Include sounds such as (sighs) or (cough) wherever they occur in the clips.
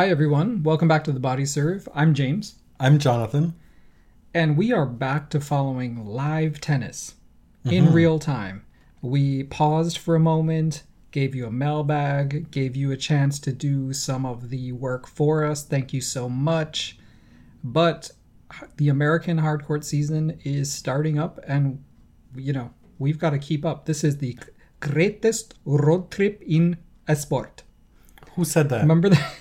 Hi, everyone. Welcome back to the Body Serve. I'm James, I'm Jonathan. and we are back to following live tennis in mm-hmm. real time. We paused for a moment, gave you a mailbag, gave you a chance to do some of the work for us. Thank you so much. But the American hardcourt season is starting up, and you know, we've got to keep up. This is the greatest road trip in a sport. Who said that? Remember that?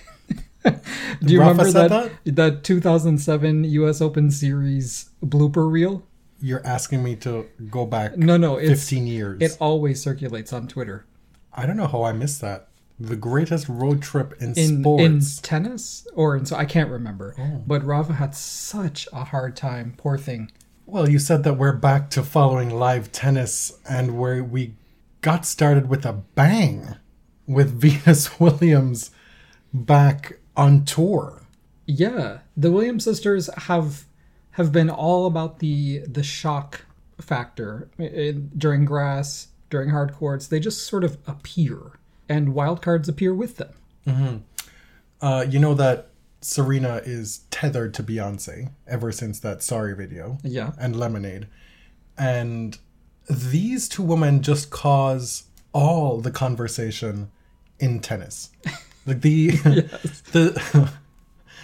(laughs) Do you Rafa remember said that, that 2007 US Open Series blooper reel? You're asking me to go back No, no, it's 15 years. it always circulates on Twitter. I don't know how I missed that. The greatest road trip in, In sports. in tennis or in so I can't remember. Oh. But Rafa had such a hard time, poor thing. Well, you said that we're back to following live tennis and where we got started with a bang with (laughs) Venus Williams back on tour. Yeah, the Williams sisters have have been all about the the shock factor in, during grass, during hard courts. They just sort of appear, and wild cards appear with them. Mm-hmm. Uh, you know that Serena is tethered to Beyonce ever since that Sorry video. Yeah. and Lemonade. And these two women just cause all the conversation in tennis. (laughs) Like the (laughs) the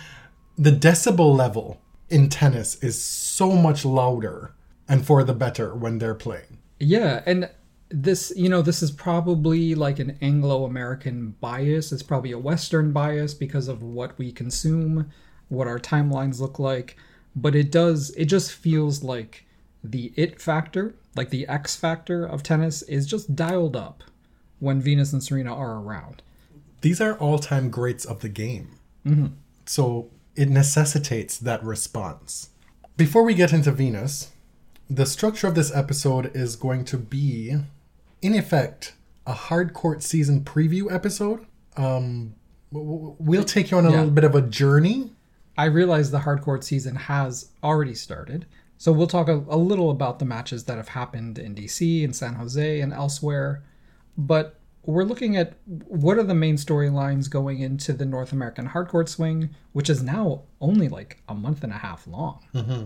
(laughs) the decibel level in tennis is so much louder and for the better when they're playing. Yeah, and this, you know, this is probably like an Anglo American bias. It's probably a Western bias because of what we consume, what our timelines look like. But it does, it just feels like the it factor, like the X factor of tennis, is just dialed up when Venus and Serena are around. These are all-time greats of the game. So it necessitates that response. Before we get into Venus, the structure of this episode is going to be, in effect, a hardcourt season preview episode. Um, we'll take you on a Yeah. little bit of a journey. I realize the hardcourt season has already started. So we'll talk a, a little about the matches that have happened in DC and San Jose and elsewhere. But we're looking at what are the main storylines going into the North American hardcourt swing, which is now only like a month and a half long. Mm-hmm.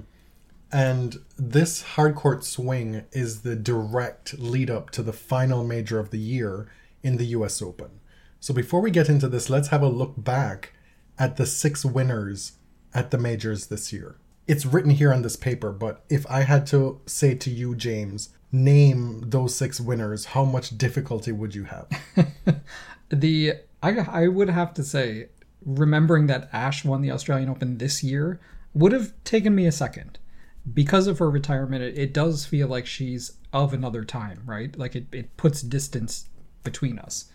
And this hardcourt swing is the direct lead up to the final major of the year in the US Open. So before we get into this, let's have a look back at the six winners at the majors this year. It's written here on this paper, but if I had to say to you, James, name those six winners, how much difficulty would you have? (laughs) The I I would have to say, remembering that Ash won the Australian Open this year would have taken me a second. Because of her retirement, it, it does feel like she's of another time, right? Like it, it puts distance between us.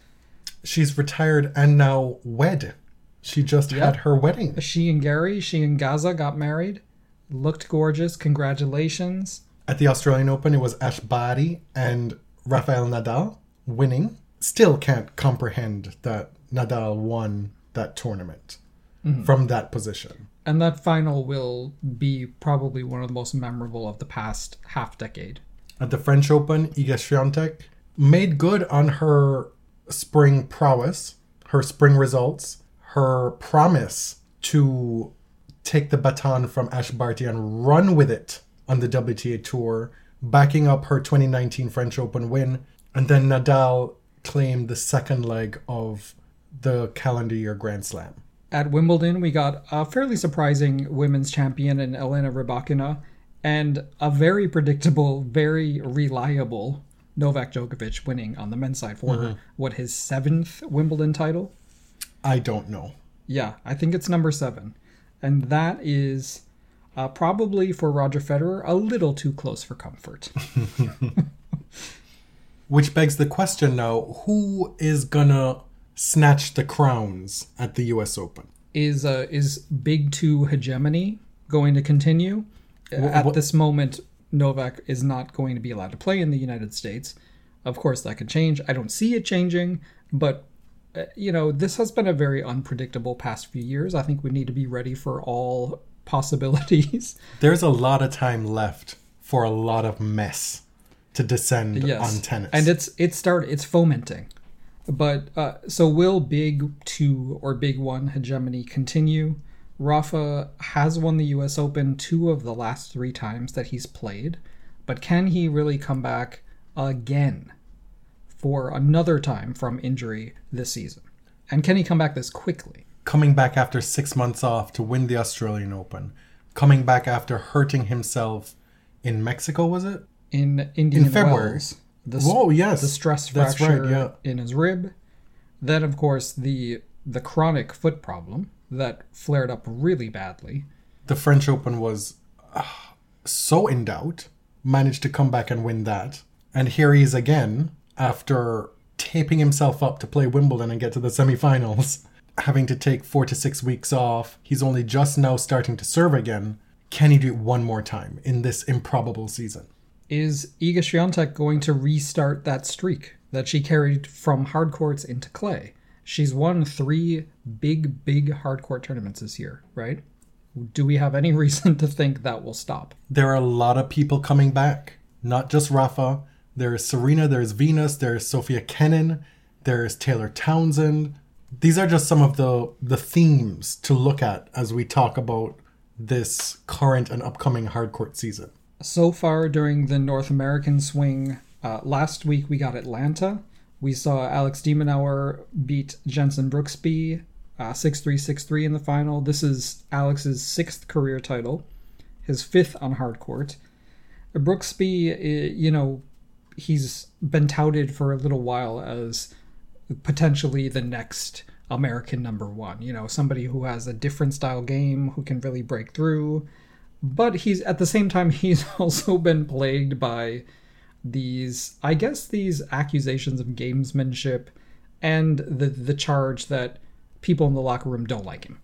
She's retired and now wed. She just had her wedding. She and Gary, she and Gaza got married. Looked gorgeous. Congratulations. At the Australian Open, it was Ash Barty and Rafael Nadal winning. Still can't comprehend that Nadal won that tournament mm-hmm. from that position. And that final will be probably one of the most memorable of the past half decade. At the French Open, Iga Swiatek made good on her spring prowess, her spring results, her promise to take the baton from Ash Barty and run with it on the WTA Tour, backing up her 2019 French Open win. And then Nadal claimed the second leg of the calendar year Grand Slam. At Wimbledon, we got a fairly surprising women's champion in Elena Rybakina and a very predictable, very reliable Novak Djokovic winning on the men's side for her, mm-hmm. what his seventh Wimbledon title. I don't know. Yeah, I think it's number seven, and that is uh, probably for Roger Federer a little too close for comfort. (laughs) Which begs the question now who is gonna snatch the crowns at the US Open? is uh, is Big Two hegemony going to continue? At what- this moment, Novak is not going to be allowed to play in the United States. Of course, that could change. I don't see it changing, but uh, you know, this has been a very unpredictable past few years. I think we need to be ready for all possibilities. (laughs) There's a lot of time left for a lot of mess to descend yes, on tennis. and it's it start it's fomenting. But uh, so will Big Two or Big One hegemony continue? Rafa has won the U.S. Open two of the last three times that he's played, but can he really come back again for another time from injury this season? And can he come back this quickly? Coming back after six months off to win the Australian Open, coming back after hurting himself in Mexico, was it? In Indian In February. Wells, the, Whoa, yes, the stress that's fracture right, yeah. in his rib. Then, of course, the the chronic foot problem that flared up really badly. The French Open was uh, so in doubt, managed to come back and win that. And here he is again after taping himself up to play Wimbledon and get to the semifinals, (laughs) having to take four to six weeks off. He's only just now starting to serve again. Can he do it one more time in this improbable season? Is Iga Swiatek going to restart that streak that she carried from hard courts into clay? She's won three big, big hard court tournaments this year, right? Do we have any (laughs) reason to think that will stop? there are a lot of people coming back. Not just Rafa. There's Serena, there's Venus, there's Sofia Kenin, there's Taylor Townsend. These are just some of the the themes to look at as we talk about this current and upcoming hardcourt season. so far during the North American swing, uh, last week we got Atlanta. We saw Alex de Minaur beat Jenson Brooksby uh, 6 3 6 3 in the final. This is Alex's sixth career title, his fifth on hard court. Brooksby, eh, you know, he's been touted for a little while as potentially the next American number one. You know, somebody who has a different style game, who can really break through. But he's at the same time (laughs) he's also been plagued by these, I guess, these accusations of gamesmanship and the the charge that people in the locker room don't like him.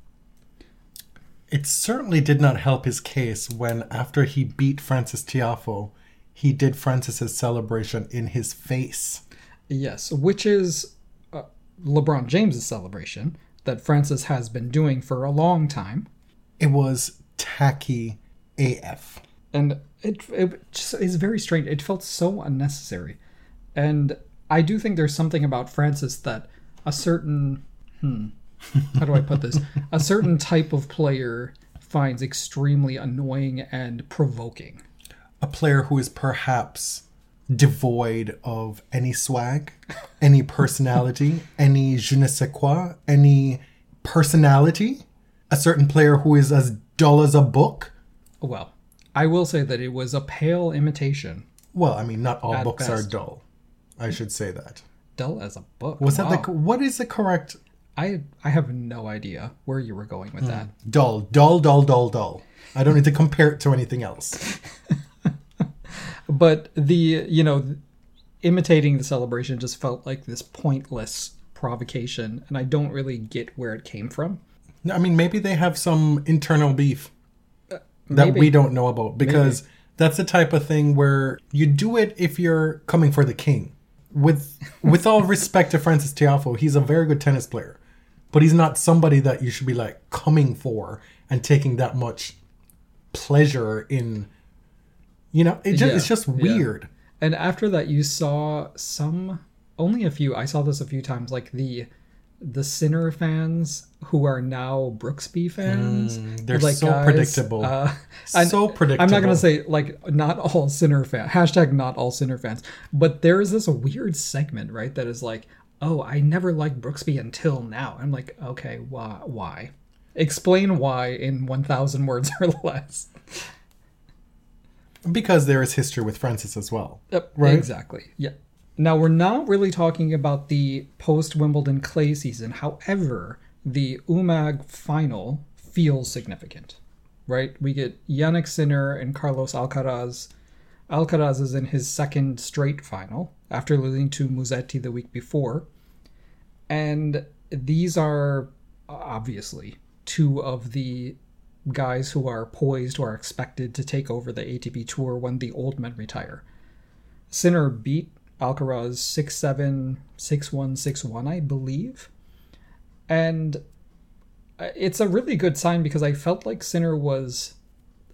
It certainly did not help his case when, after he beat Frances Tiafoe, he did Frances's celebration in his face. Yes, which is LeBron James's celebration that Frances has been doing for a long time. It was tacky AF. and it it just is very strange. It felt so unnecessary, and I do think there's something about Frances that a certain hmm, how do I put this? a certain type of player finds extremely annoying and provoking. a player who is perhaps devoid of any swag, any personality, (laughs) any je ne sais quoi, any personality. A certain player who is as dull as a book. Well, I will say that it was a pale imitation, Well, I mean, not all At books are dull. I should say that. dull as a book. Was Wow. that the what is the correct I I have no idea where you were going with hmm. that. dull, dull, dull, dull, dull? I don't need to compare it to anything else. (laughs) but the you know imitating the celebration just felt like this pointless provocation and i don't really get where it came from I mean, maybe they have some internal beef uh, that maybe. we don't know about because that's the type of thing where you do it if you're coming for the king. With with all (laughs) respect to Frances Tiafoe, he's a very good tennis player, but he's not somebody that you should be like coming for and taking that much pleasure in. You know, it just, Yeah, it's just yeah. weird. and after that you saw some only a few i saw this a few times like the the sinner fans who are now brooksby fans Mm, they're like, so guys, predictable. uh, (laughs) and so predictable. I'm not gonna say like not all sinner fans, hashtag not all sinner fans, but there is this weird segment right that is like, oh, I never liked Brooksby until now. I'm like, okay, why? Why? Explain why in 1,000 words (laughs) or less. Because there is history with Frances as well. Yep, Right. Exactly. Yeah. Now we're not really talking about the post Wimbledon clay season. However, the Umag final feels significant, right? We get Jannik Sinner and Carlos Alcaraz. Alcaraz is in his second straight final after losing to Musetti the week before. And these are obviously two of the guys who are poised or expected to take over the ATP tour when the old men retire. Sinner beat Alcaraz 6 7, 6 1, 6 1, I believe. And uh, it's a really good sign because I felt like Sinner was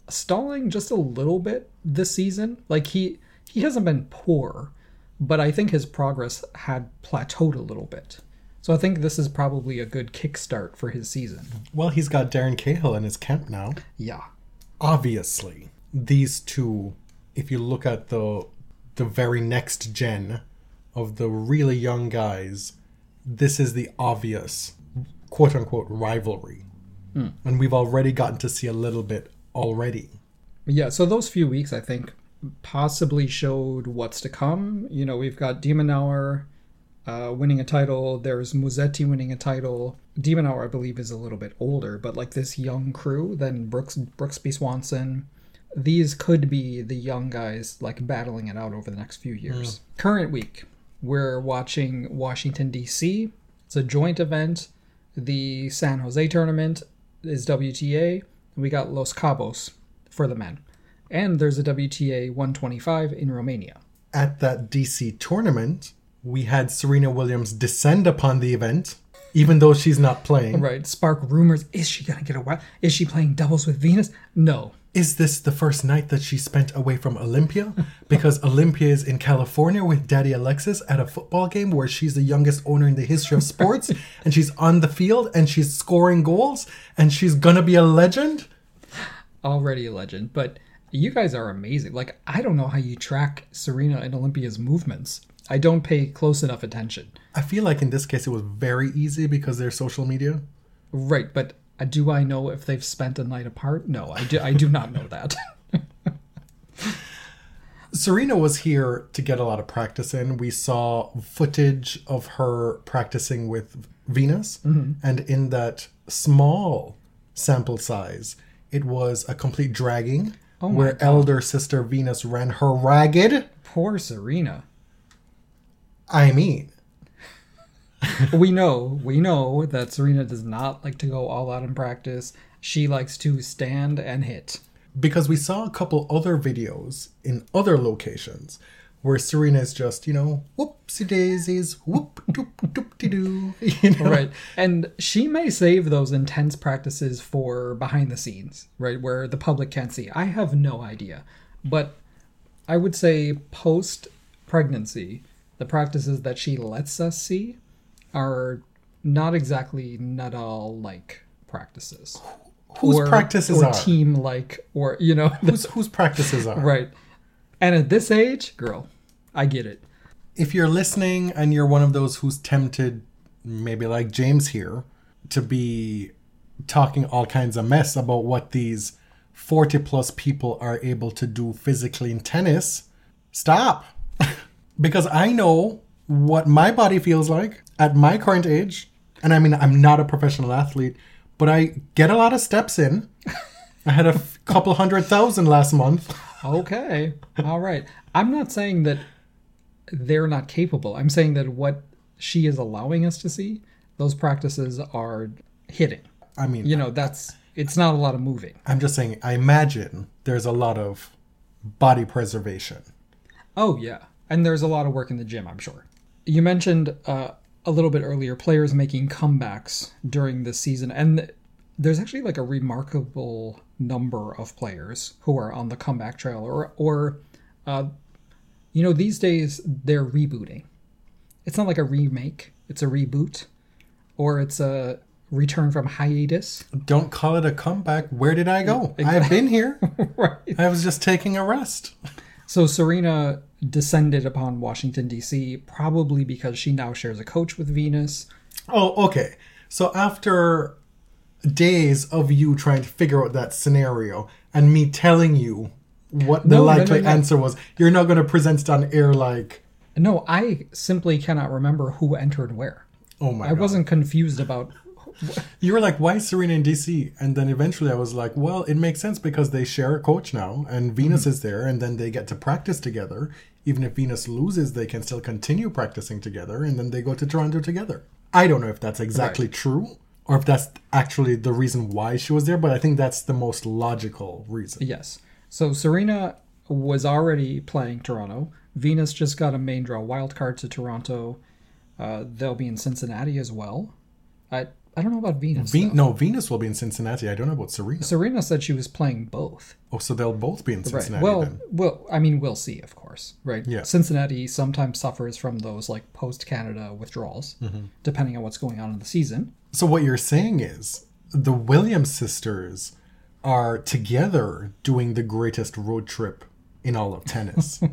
stalling just a little bit this season. Like he he hasn't been poor, but I think his progress had plateaued a little bit. So I think this is probably a good kickstart for his season. Well, he's got Darren Cahill in his camp now. Yeah. Obviously, these two, if you look at the the very next gen of the really young guys, this is the obvious quote unquote rivalry. Hmm. And we've already gotten to see a little bit already. Yeah, so those few weeks I think possibly showed what's to come. You know, we've got de Minaur uh, winning a title. There's Musetti winning a title. de Minaur, I believe, is a little bit older, but like this young crew, then Brooks Brooksby Swanson. These could be the young guys like battling it out over the next few years. Current week, we're watching Washington D.C. It's a joint event. The San Jose tournament is WTA. We got Los Cabos for the men. And there's a WTA 125 in Romania. At that DC tournament, we had Serena Williams descend upon the event, even though she's not playing. Right. Spark rumors. Is she going to get a wild? Is she playing doubles with Venus? No. Is this the first night that she spent away from Olympia? (laughs) Because Olympia is in California with Daddy Alexis at a football game where she's the youngest owner in the history of sports (laughs) and she's on the field and she's scoring goals and she's gonna be a legend? Already a legend. But you guys are amazing. Like, I don't know how you track Serena and Olympia's movements. I don't pay close enough attention. I feel like in this case it was very easy because they're social media. Right. But uh, do I know if they've spent a night apart? No, I do, I do not know that. (laughs) Serena was here to get a lot of practice in. We saw footage of her practicing with Venus, and in that small sample size, it was a complete dragging Oh where God. elder sister Venus ran her ragged. Poor Serena. I mean, we know, we know that Serena does not like to go all out in practice. She likes to stand and hit. because we saw a couple other videos in other locations where Serena is just, you know, whoopsie daisies, whoop doop doop de doo. (laughs) You know? Right. And she may save those intense practices for behind the scenes, right, where the public can't see. I have no idea. But I would say post pregnancy, the practices that she lets us see are not exactly Nadal like practices. Whose or, practices or are? team like or you know (laughs) Whose, whose practices are? right. And at this age, girl, I get it. If you're listening and you're one of those who's tempted, maybe like James here, to be talking all kinds of mess about what these 40 plus people are able to do physically in tennis, stop. Because I know what my body feels like at my current age. And I mean, I'm not a professional athlete, but I get a lot of steps in. I had a f- (laughs) couple hundred thousand last month. Okay. All right. I'm not saying that they're not capable. I'm saying that what she is allowing us to see, those practices are hitting. I mean, You know, that's it's not a lot of moving. I'm just saying, I imagine there's a lot of body preservation. Oh yeah. And there's a lot of work in the gym, I'm sure. You mentioned uh, a little bit earlier players making comebacks during this season and there's actually like a remarkable number of players who are on the comeback trail or or uh, you know these days they're rebooting it's not like a remake it's a reboot or it's a return from hiatus Don't call it a comeback. Where did I go? Exactly. I've been here. (laughs) right I was just taking a rest. so serena descended upon washington d.c probably because she now shares a coach with venus Oh, okay. So after days of you trying to figure out that scenario and me telling you what the No, no, no, likely no. answer was, you're not going to present it on air like, no i simply cannot remember who entered where oh my i god. wasn't confused about You were like, why Serena in DC? And then eventually I was like, well, it makes sense because they share a coach now and Venus Mm-hmm. is there and then they get to practice together. Even if Venus loses, they can still continue practicing together and then they go to Toronto together. I don't know if that's exactly true, or if that's actually the reason why she was there, but I think that's the most logical reason. Yes. So Serena was already playing Toronto. Venus just got a main draw wild card to Toronto. Uh, they'll be in Cincinnati as well. I I don't know about Venus. Ve- no, Venus will be in Cincinnati. I don't know about Serena. Serena said she was playing both. Oh, so they'll both be in Right. Cincinnati Well, then. well, I mean, we'll see, of course. Right. Yeah. Cincinnati sometimes suffers from those like post Canada withdrawals, Mm-hmm. depending on what's going on in the season. So what you're saying is the Williams sisters are together doing the greatest road trip in all of tennis. (laughs)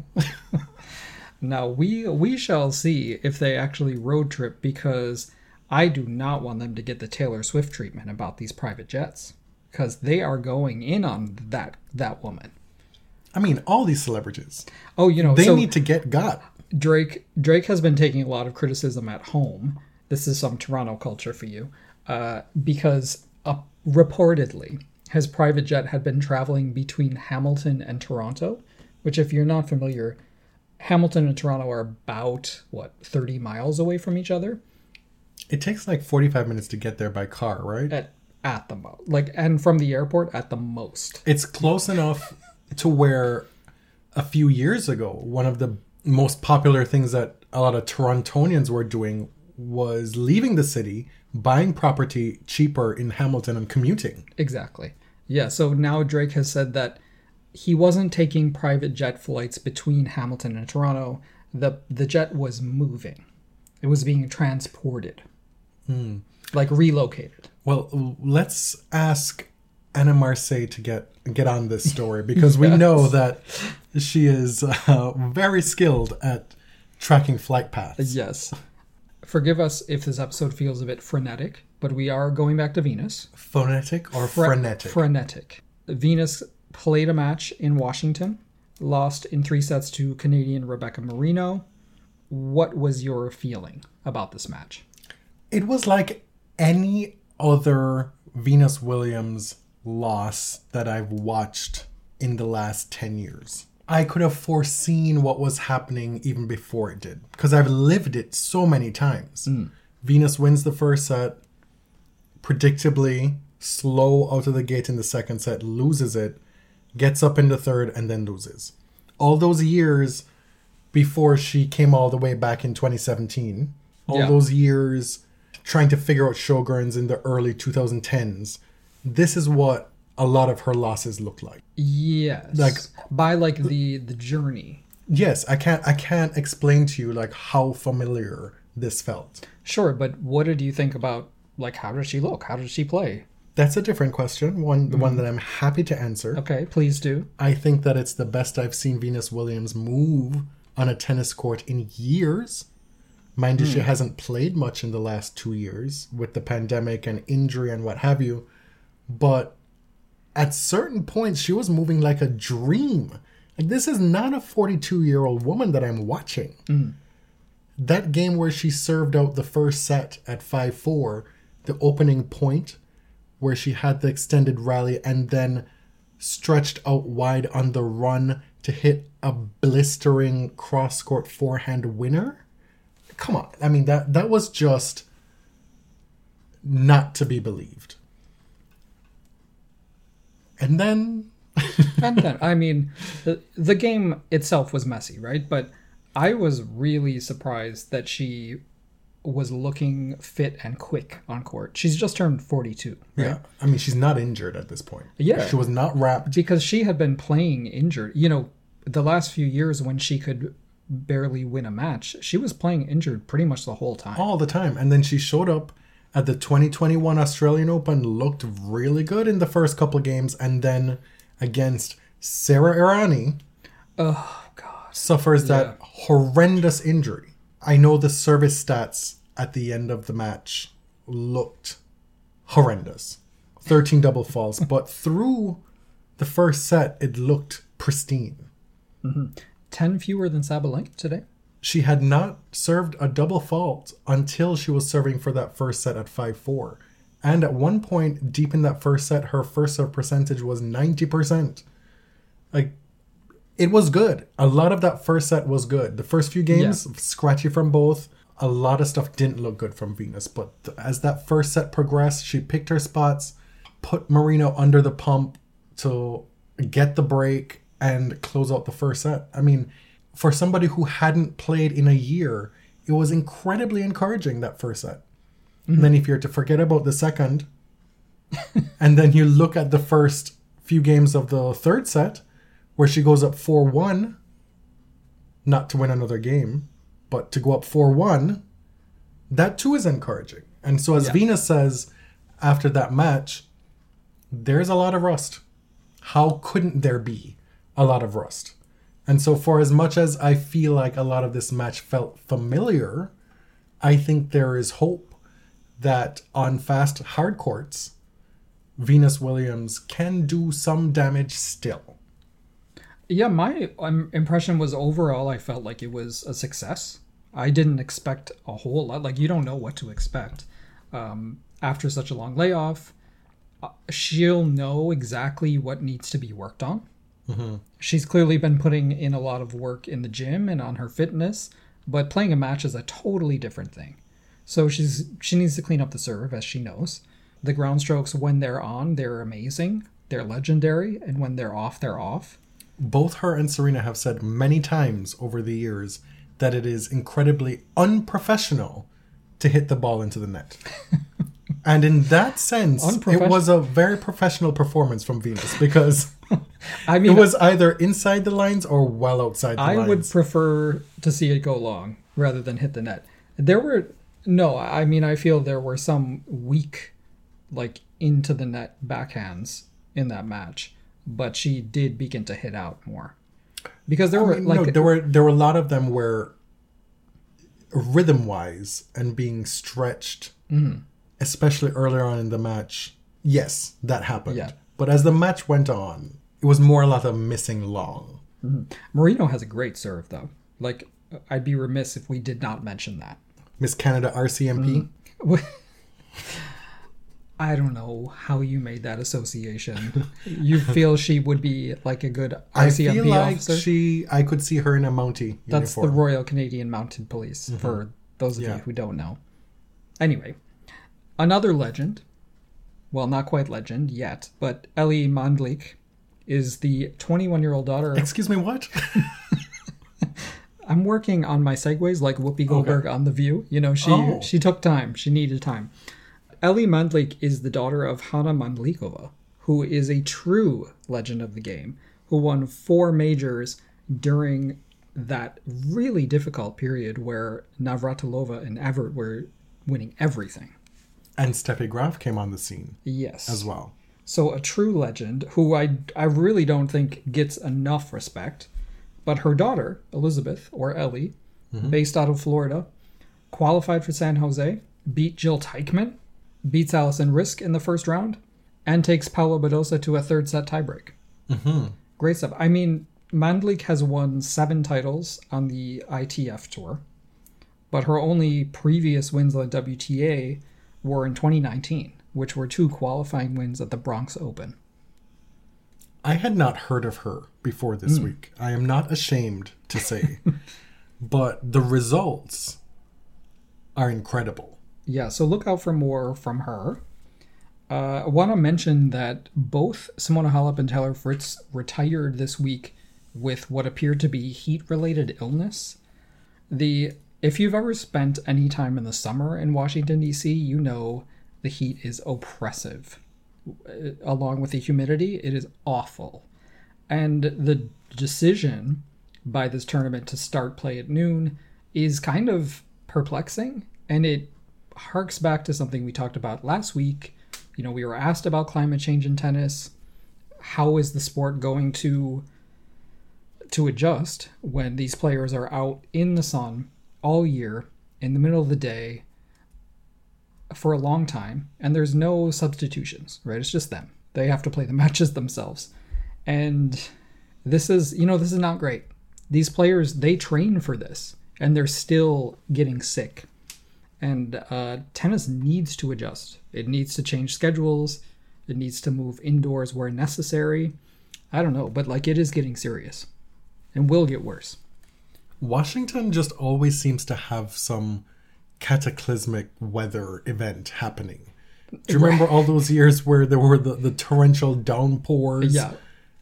Now we we shall see if they actually road trip because I do not want them to get the Taylor Swift treatment about these private jets because they are going in on that that woman. I mean, all these celebrities. Oh, you know, They so need to get got. Drake Drake has been taking a lot of criticism at home. This is some Toronto culture for you, uh, because uh, reportedly his private jet had been traveling between Hamilton and Toronto, which, if you're not familiar, Hamilton and Toronto are about what 30 miles away from each other It takes like 45 minutes to get there by car, right? at at the most, like, and from the airport at the most. It's close enough to where a few years ago, one of the most popular things that a lot of Torontonians were doing was leaving the city, buying property cheaper in Hamilton and commuting. Exactly. Yeah, so now Drake has said that he wasn't taking private jet flights between Hamilton and Toronto. The the jet was moving. It was being transported. Like relocated. Well, let's ask Anna Marseille to get get on this story because we (laughs) know that she is uh, very skilled at tracking flight paths. Yes. Forgive us if this episode feels a bit frenetic, but we are going back to Venus. Phonetic or Fre- frenetic? Frenetic. Venus played a match in Washington, lost in three sets to Canadian Rebecca Marino. What was your feeling about this match? It was like any other Venus Williams loss that I've watched in the last 10 years. I could have foreseen what was happening even before it did because I've lived it so many times. Hmm. Venus wins the first set, predictably slow out of the gate in the second set, loses it, gets up in the third, and then loses. All those years before she came all the way back in 2017, all Yeah. those years trying to figure out Sjögren's in the early 2010s, this is what a lot of her losses look like. Yes. Like- by like the the journey. Yes, I can't I can't explain to you like how familiar this felt. Sure, but what did you think about like how does she look? How does she play? That's a different question, one the one mm-hmm. that I'm happy to answer. Okay, please do. I think that it's the best I've seen Venus Williams move on a tennis court in years. Mind you, she hmm. hasn't played much in the last two years with the pandemic and injury and what have you. But at certain points, she was moving like a dream. Like, this is not a 42 year old woman that I'm watching. Hmm. That game where she served out the first set at 5 4, the opening point where she had the extended rally and then stretched out wide on the run to hit a blistering cross court forehand winner. Come on. I mean that that was just not to be believed. And then (laughs) And then I mean the the game itself was messy, right? But I was really surprised that she was looking fit and quick on court. She's just turned 42, right? yeah, I mean she's not injured at this point. Yeah. She was not wrapped. because she had been playing injured. You know, the last few years when she could barely win a match, she was playing injured pretty much the whole time. all the time. And then she showed up at the 2021 Australian Open, looked really good in the first couple of games, and then against Sara Errani Oh god. suffers that horrendous injury. I know the service stats at the end of the match looked horrendous 13 double falls, but through the first set, it looked pristine. Mm-hmm. 10 fewer than Sabalenka today. she had not served a double fault until she was serving for that first set at 5-4 and at one point deep in that first set her first serve percentage was 90% like it was good. A lot of that first set was good. The first few games scratchy from both. A lot of stuff didn't look good from Venus. But as that first set progressed, she picked her spots, put Marino under the pump to get the break and close out the first set. I mean, for somebody who hadn't played in a year, it was incredibly encouraging that first set. And then if you're to forget about the second, (laughs) and then you look at the first few games of the third set, where she goes up 4 1, not to win another game, but to go up 4 1, that too is encouraging. And so, as Yeah. Venus says after that match, there's a lot of rust. How couldn't there be a lot of rust? And so, for as much as I feel like a lot of this match felt familiar, I think there is hope that on fast hard courts, Venus Williams can do some damage still. Yeah, my um, impression was overall, I felt like it was a success. I didn't expect a whole lot. Like, you don't know what to expect um, after such a long layoff. Uh, she'll know exactly what needs to be worked on. Mm-hmm. She's clearly been putting in a lot of work in the gym and on her fitness, but playing a match is a totally different thing. So she's she needs to clean up the serve, as she knows. The ground strokes, when they're on, they're amazing, they're legendary, and when they're off, they're off. Both her and Serena have said many times over the years that it is incredibly unprofessional to hit the ball into the net. (laughs) and in that sense, it was a very professional performance from Venus because (laughs) I mean, it was either inside the lines or well outside the lines. I lines. would prefer to see it go long rather than hit the net. There were no, I mean I feel there were some weak like into the net backhands in that match, but she did begin to hit out more. Because there were mean, like no, there were there were a lot of them where rhythm wise and being stretched, Mm-hmm. Especially earlier on in the match. Yes, that happened. Yeah. But as the match went on, it was more a lot of missing long. Mm-hmm. Marino has a great serve though. Like uh, I'd be remiss if we did not mention that. Miss Canada RCMP. Mm-hmm. (laughs) I don't know how you made that association. (laughs) you feel she would be like a good I feel like officer? she. I could see her in a Mountie That's the. Royal Canadian Mounted Police, for mm-hmm. those of Yeah. you who don't know. Anyway, another legend, well, not quite legend yet, but Ellie Mandlik is the 21 year old daughter. Excuse me, what? (laughs) I'm working on my segues like Whoopi Goldberg on The View. You know, she Oh. she took time. She needed time. Ellie Mandlik is the daughter of Hana Mandlikova, who is a true legend of the game, who won four majors during that really difficult period where Navratilova and Evert were winning everything. And Steffi Graf came on the scene Yes. as well. So a true legend who I I really don't think gets enough respect, but her daughter Elizabeth or Ellie, mm-hmm. based out of Florida, qualified for San Jose, beat Jil Teichmann, beats Alison Riske in the first round, and takes Paula Badosa to a third set tiebreak. Mm-hmm. Great stuff. I mean, Mandlik has won seven titles on the ITF tour, but her only previous wins on the WTA were in 2019, which were two qualifying wins at the Bronx Open. I had not heard of her before this Hmm. week. I am not ashamed to say, (laughs) but the results are incredible. Yeah, so look out for more from her. Uh, I want to mention that both Simona Halep and Taylor Fritz retired this week with what appeared to be heat-related illness. The if you've ever spent any time in the summer in Washington D.C., you know the heat is oppressive. Uh, Along with the humidity, it is awful. And the decision by this tournament to start play at noon is kind of perplexing and it harks back to something we talked about last week. You know, we were asked about climate change in tennis. How is the sport going to to adjust when these players are out in the sun all year in the middle of the day for a long time and there's no substitutions, right? It's just them. They have to play the (laughs) matches themselves. And this is, you know, this is not great. These players, they train for this and they're still getting sick. And uh, tennis needs to adjust. It needs to change schedules. It needs to move indoors where necessary. I don't know, but like it is getting serious and will get worse. Washington just always seems to have some cataclysmic weather event happening. Do you remember all those years where there were the, the torrential downpours Yeah.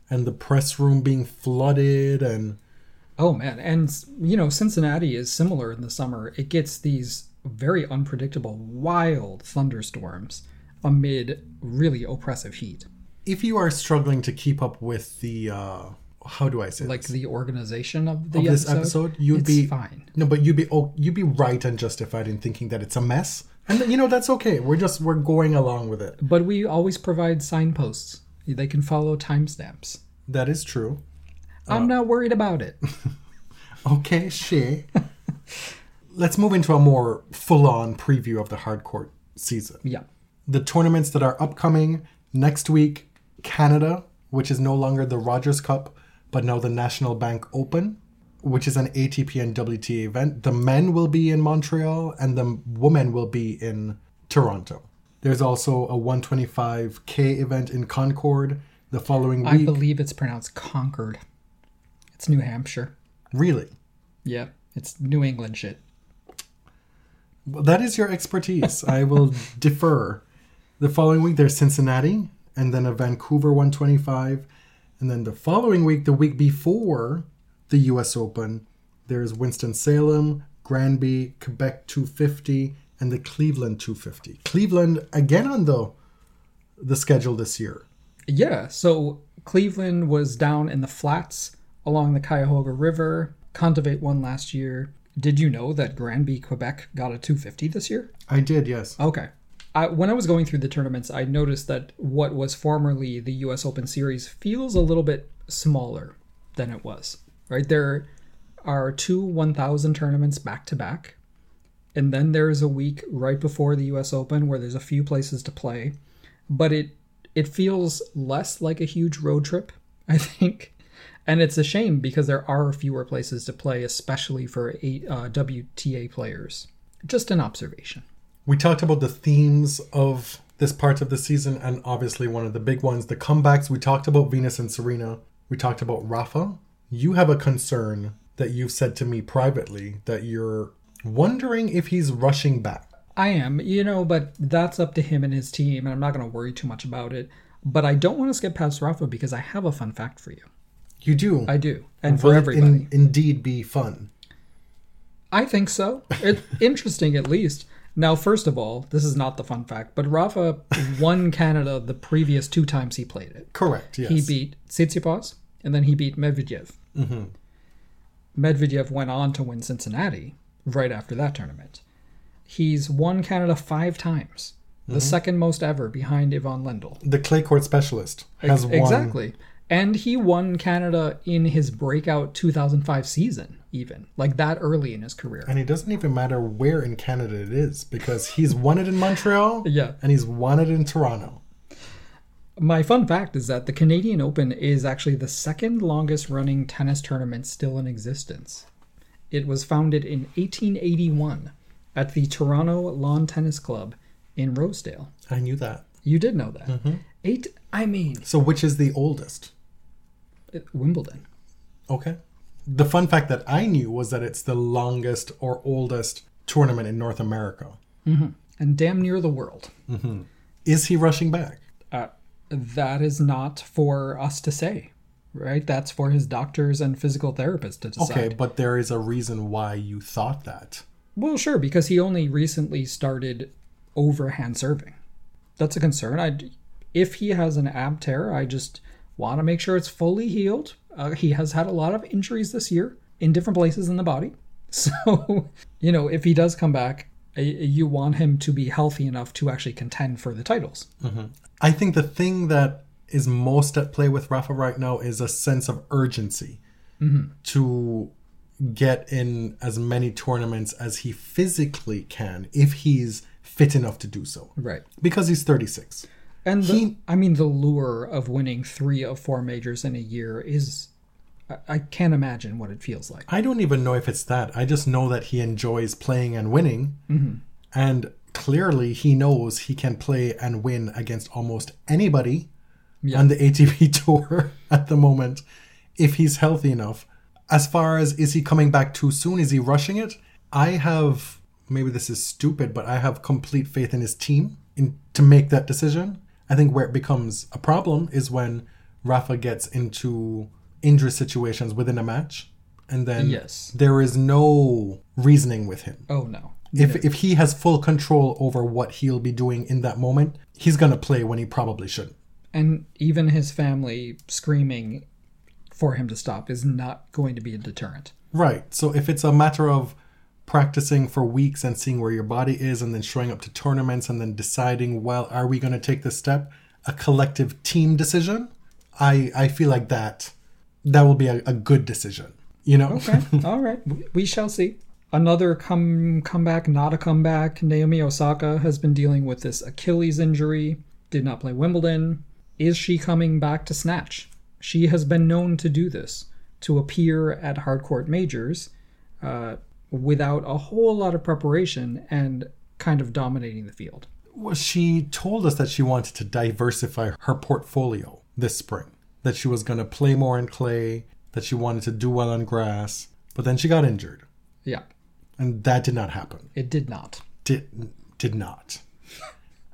and the press room being flooded and Oh man, and you know Cincinnati is similar in the summer. It gets these very unpredictable, wild thunderstorms amid really oppressive heat. if you are struggling to keep up with the uh how do I say Like this? the organization of the Of this episode, episode, you'd it's be fine. No, but you'd be oh, you'd be right and justified in thinking that it's a mess. And you know that's okay. We're just we're going along with it. But we always provide signposts. They can follow timestamps. That is true. I'm uh, not worried about it. (laughs) Okay, Shay. (laughs) Let's move into a more full-on preview of the hardcourt season. yeah. The tournaments that are upcoming next week, Canada, which is no longer the Rogers Cup, but now the National Bank Open, which is an ATP and WTA event. The men will be in Montreal and the women will be in Toronto. There's also a 125K event in Concord the following week. I believe it's pronounced Concord. It's New Hampshire. really? Yeah. It's New England shit. Well, that is your expertise. (laughs) I will defer. The following week, there's Cincinnati, and then a Vancouver 125. And then the following week, the week before the US Open, there's Winston-Salem, Granby, Quebec 250, and the Cleveland 250. Cleveland, again on the, the schedule this year. Yeah, so Cleveland was down in the flats along the Cuyahoga River. Kontaveit won last year. Did you know that Granby, Quebec got a 250 this year? I did, yes. Okay. I, when I was going through the tournaments, I noticed that what was formerly the U.S. Open Series feels a little bit smaller than it was. Right there are two 1,000 tournaments back to back, and then there is a week right before the U.S. Open where there's a few places to play, but it it feels less like a huge road trip. I think. And it's a shame because there are fewer places to play, especially for uh, WTA players. Just an observation. We talked about the themes of this part of the season, and obviously one of the big ones, the comebacks. We talked about Venus and Serena. We talked about Rafa. You have a concern that you've said to me privately that you're wondering if he's rushing back. I am, you know, but that's up to him and his team, and I'm not going to worry too much about it. But I don't want to skip past Rafa because I have a fun fact for you. You do. I do, and Will for everybody. in- indeed be fun. I think so. It's (laughs) interesting, at least. Now, first of all, this is not the fun fact, but Rafa (laughs) won Canada the previous two times he played it. Correct, yes. He beat Tsitsipas, and then he beat Medvedev. Mm-hmm. Medvedev went on to win Cincinnati right after that tournament. He's won Canada five times, the Mm-hmm. second most ever behind Ivan Lendl. the clay court specialist has won. Exactly. And he won Canada in his breakout 2005 season, even like that early in his career. And it doesn't even matter where in Canada it is because he's won it in Montreal (laughs) Yeah. and he's won it in Toronto. My fun fact is that the Canadian Open is actually the second longest running tennis tournament still in existence. It was founded in 1881 at the Toronto Lawn Tennis Club in Rosedale. I knew that. You did know that. Mm-hmm. Eight, I mean, So, which is the oldest? Wimbledon. Okay. The fun fact that I knew was that it's the longest or oldest tournament in North America. And damn near the world. Is he rushing back? Uh, that is not for us to say, right? That's for his doctors and physical therapists to decide. Okay, but there is a reason why you thought that. Well, sure, because he only recently started overhand serving. That's a concern. I, if he has an ab tear, I just want to make sure it's fully healed. Uh, he has had a lot of injuries this year in different places in the body, (laughs) so you know if he does come back, you want him to be healthy enough to actually contend for the titles. I think the thing that is most at play with Rafa right now is a sense of urgency to get in as many tournaments as he physically can if he's fit enough to do so. Right. Because he's 36. And the, He- I mean, the lure of winning three of four majors in a year is, I, can't imagine what it feels like. I don't even know if it's that. I just know that he enjoys playing and winning. Mm-hmm. And clearly, he knows he can play and win against almost anybody Yeah. on the ATP (laughs) tour at the moment if he's healthy enough. As far as is he coming back too soon? Is he rushing it? I have maybe this is stupid, but I have complete faith in his team in, to make that decision. I think where it becomes a problem is when Rafa gets into injury situations within a match, and then Yes. there is no reasoning with him. Oh no. If if he has full control over what he'll be doing in that moment, he's gonna play when he probably shouldn't. And even his family screaming for him to stop is not going to be a deterrent. Right. So if it's a matter of practicing for weeks and seeing where your body is and then showing up to tournaments and then deciding, well, are we going to take this step? A collective team decision? I I feel like that that will be a, a good decision. You know? Okay. (laughs) All right. We- shall see. Another come comeback, not a comeback. Naomi Osaka has been dealing with this Achilles injury. Did not play Wimbledon. Is she coming back to snatch? She has been known to do this, to appear at hardcourt majors uh, without a whole lot of preparation and kind of dominating the field. Well, she told us that she wanted to diversify her portfolio this spring. That she was going to play more in clay, that she wanted to do well on grass, but then she got injured. Yeah, And that did not happen. it did not. did did not. (laughs)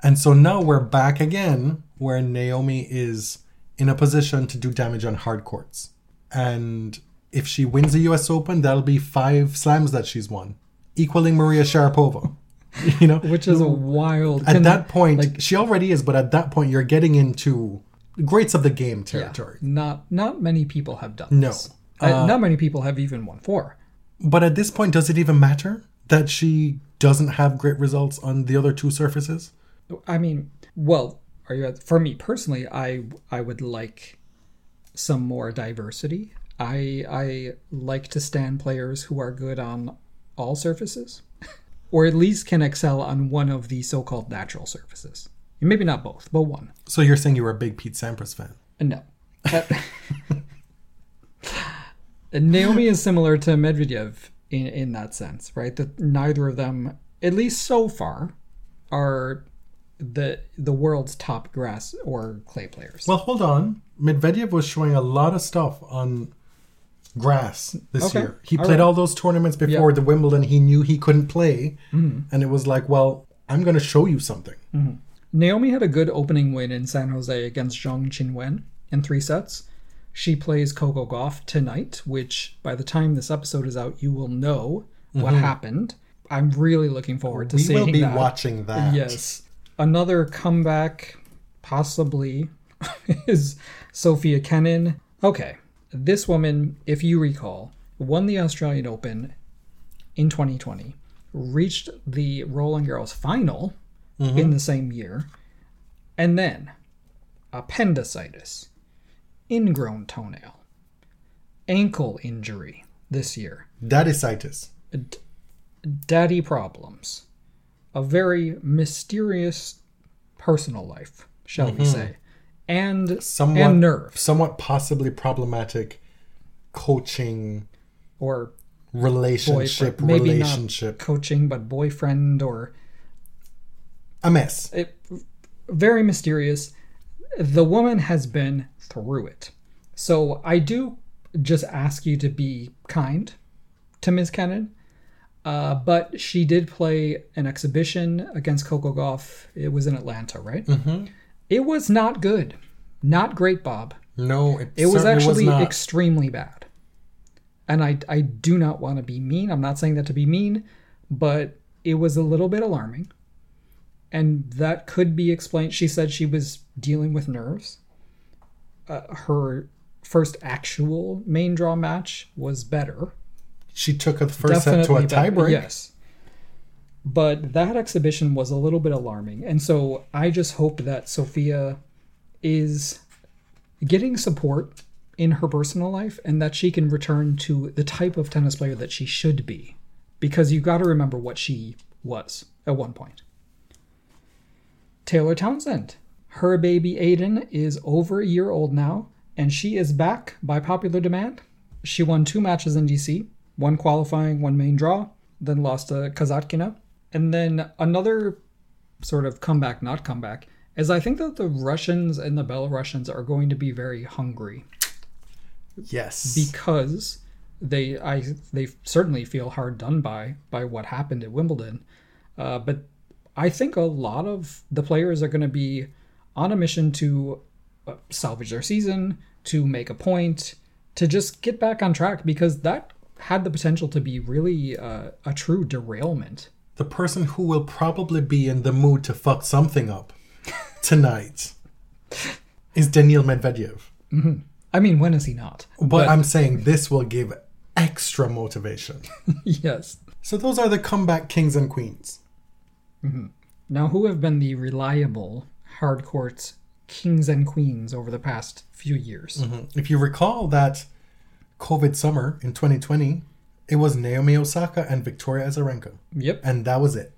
And so now we're back again where Naomi is in a position to do damage on hard courts. And if she wins the US Open, that'll be five slams that she's won, equaling Maria Sharapova. (laughs) You know, Which is a wild. at that point like- she already is, but at that point you're getting into greats of the game Yeah, territory. not not many people have done No. this. Uh, not many people have even won four. But at this point, does it even matter that she doesn't have great results on the other two surfaces? I mean, well, are you at, for me personally? I I would like some more diversity. I I like to stand players who are good on all surfaces, (laughs) or at least can excel on one of the so-called natural surfaces. Maybe not both, but one. So you're saying you were a big Pete Sampras fan? Uh, No. And (laughs) Naomi is similar to Medvedev in, in that sense, right? That neither of them, at least so far, are the the world's top grass or clay players. Well, hold on. Medvedev was showing a lot of stuff on grass this Okay. year. He All played right. all those tournaments before Yeah. the Wimbledon he knew he couldn't play. Mm-hmm. And it was like, well, I'm going to show you something. Naomi had a good opening win in San Jose against Zheng Qinwen in three sets. She plays Coco Gauff tonight, which by the time this episode is out, you will know what happened. I'm really looking forward to Mm-hmm. We will be that. watching that. Yes. Another comeback, possibly, (laughs) is Sofia Kenin. Okay. This woman, if you recall, won the Australian Open in 2020, reached the Roland Garros final mm-hmm. in the same year, and then appendicitis, ingrown toenail, ankle injury this year. Dadicitis. d- daddy problems, a very mysterious personal life, shall we mm-hmm. say, and Somewhat, and nerves somewhat possibly problematic coaching or relationship boyfriend, maybe relationship not coaching, but boyfriend or a mess it, very mysterious. The woman has been through it, so I do just ask you to be kind to Ms. Kenin. Uh, but she did play an exhibition against Coco Gauff. It was in Atlanta, right? Mm-hmm. It was not good, not great, Bob. no it, It was actually not. extremely bad. And I, I do not want to be mean. I'm not saying that to be mean, but it was a little bit alarming. And that could be explained. She said she was dealing with nerves. Uh, her first actual main draw match was better. she took a first set to a tiebreak Yes. But that exhibition was a little bit alarming. And so I just hope that Sofia is getting support in her personal life and that she can return to the type of tennis player that she should be. Because you got to remember what she was at one point. Taylor Townsend. Her baby Aiden is over a year old now, and she is back by popular demand. She won two matches in DC, one qualifying, one main draw, then lost to Kasatkina. And then another sort of comeback, not comeback, is I think that the Russians and the Belarusians are going to be very hungry yes because they I they certainly feel hard done by by what happened at Wimbledon. Uh, but I think a lot of the players are going to be on a mission to uh, salvage their season, to make a point, to just get back on track because that had the potential to be really uh, a true derailment. The person who will probably be in the mood to fuck something up (laughs) tonight is Daniil Medvedev. Mm-hmm. I mean, when is he not? But, I'm saying this will give extra motivation. (laughs) yes. So those are the comeback kings and queens. Mm-hmm. Now, who have been the reliable hard court kings and queens over the past few years? Mm-hmm. If you recall that COVID summer in 2020, it was Naomi Osaka and Victoria Azarenka. Yep. And that was it.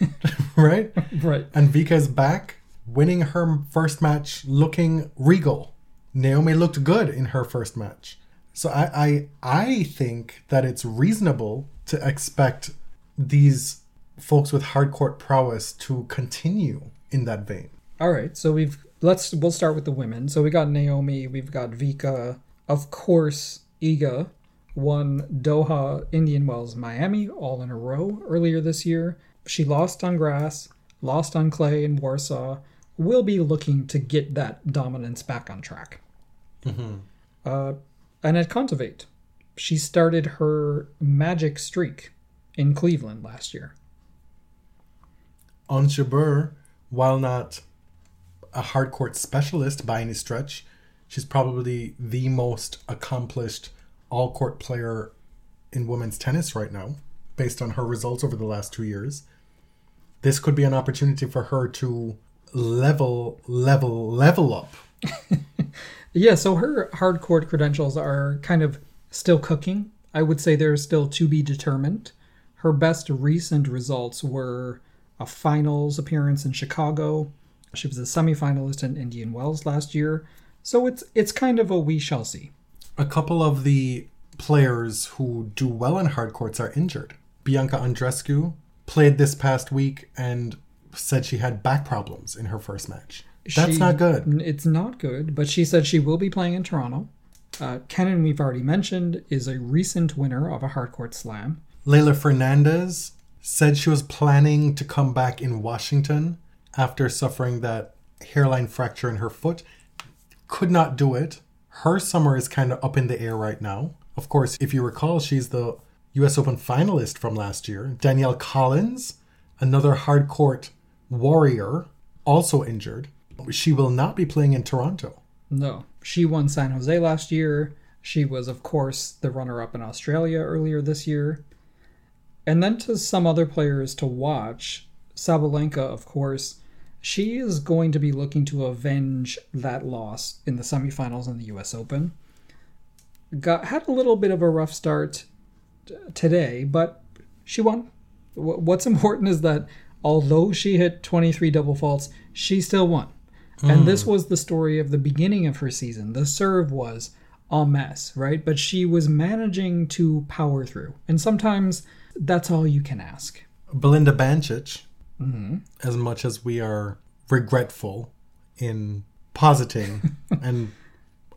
(laughs) right? Right. And Vika's back, winning her first match, looking regal. Naomi looked good in her first match. So I, I I think that it's reasonable to expect these folks with hardcore prowess to continue in that vein. All right. So we've let's we'll start with the women. So we got Naomi, we've got Vika, of course, Iga won Doha, Indian Wells, Miami all in a row earlier this year. She lost on grass, lost on clay in Warsaw. Will be looking to get that dominance back on track. Uh, and Anett Kontaveit, she started her magic streak in Cleveland last year. Ons Jabeur, while not a hardcourt specialist by any stretch, she's probably the most accomplished all court player in women's tennis right now, based on her results over the last two years. This could be an opportunity for her to level, level, level up. (laughs) Yeah, so her hard court credentials are kind of still cooking. I would say they're still to be determined. Her best recent results were a finals appearance in Chicago. She was a semifinalist in Indian Wells last year. So it's it's kind of a we shall see. A couple of the players who do well in hard courts are injured. Bianca Andrescu played this past week and said she had back problems in her first match. That's She- not good. It's not good, but she said she will be playing in Toronto. Uh, Kenin, we've already mentioned, is a recent winner of a hard court slam. Leylah Fernandez said she was planning to come back in Washington after suffering that hairline fracture in her foot. Could not do it. Her summer is kind of up in the air right now. Of course, if you recall, she's the US Open finalist from last year. Danielle Collins, another hard court warrior, also injured. She will not be playing in Toronto. No, she won San Jose last year. She was, of course, the runner up in Australia earlier this year. And then to some other players to watch, Sabalenka, of course, she is going to be looking to avenge that loss in the semifinals in the US Open. Got had a little bit of a rough start today, but she won. What's (laughs) important is that although she hit 23 double faults, she still won. And hmm. this was the story of the beginning of her season. The serve was a mess, right? But she was managing to power through. And sometimes that's all you can ask. Belinda Bencic, Mm-hmm. as much as we are regretful in positing (laughs) and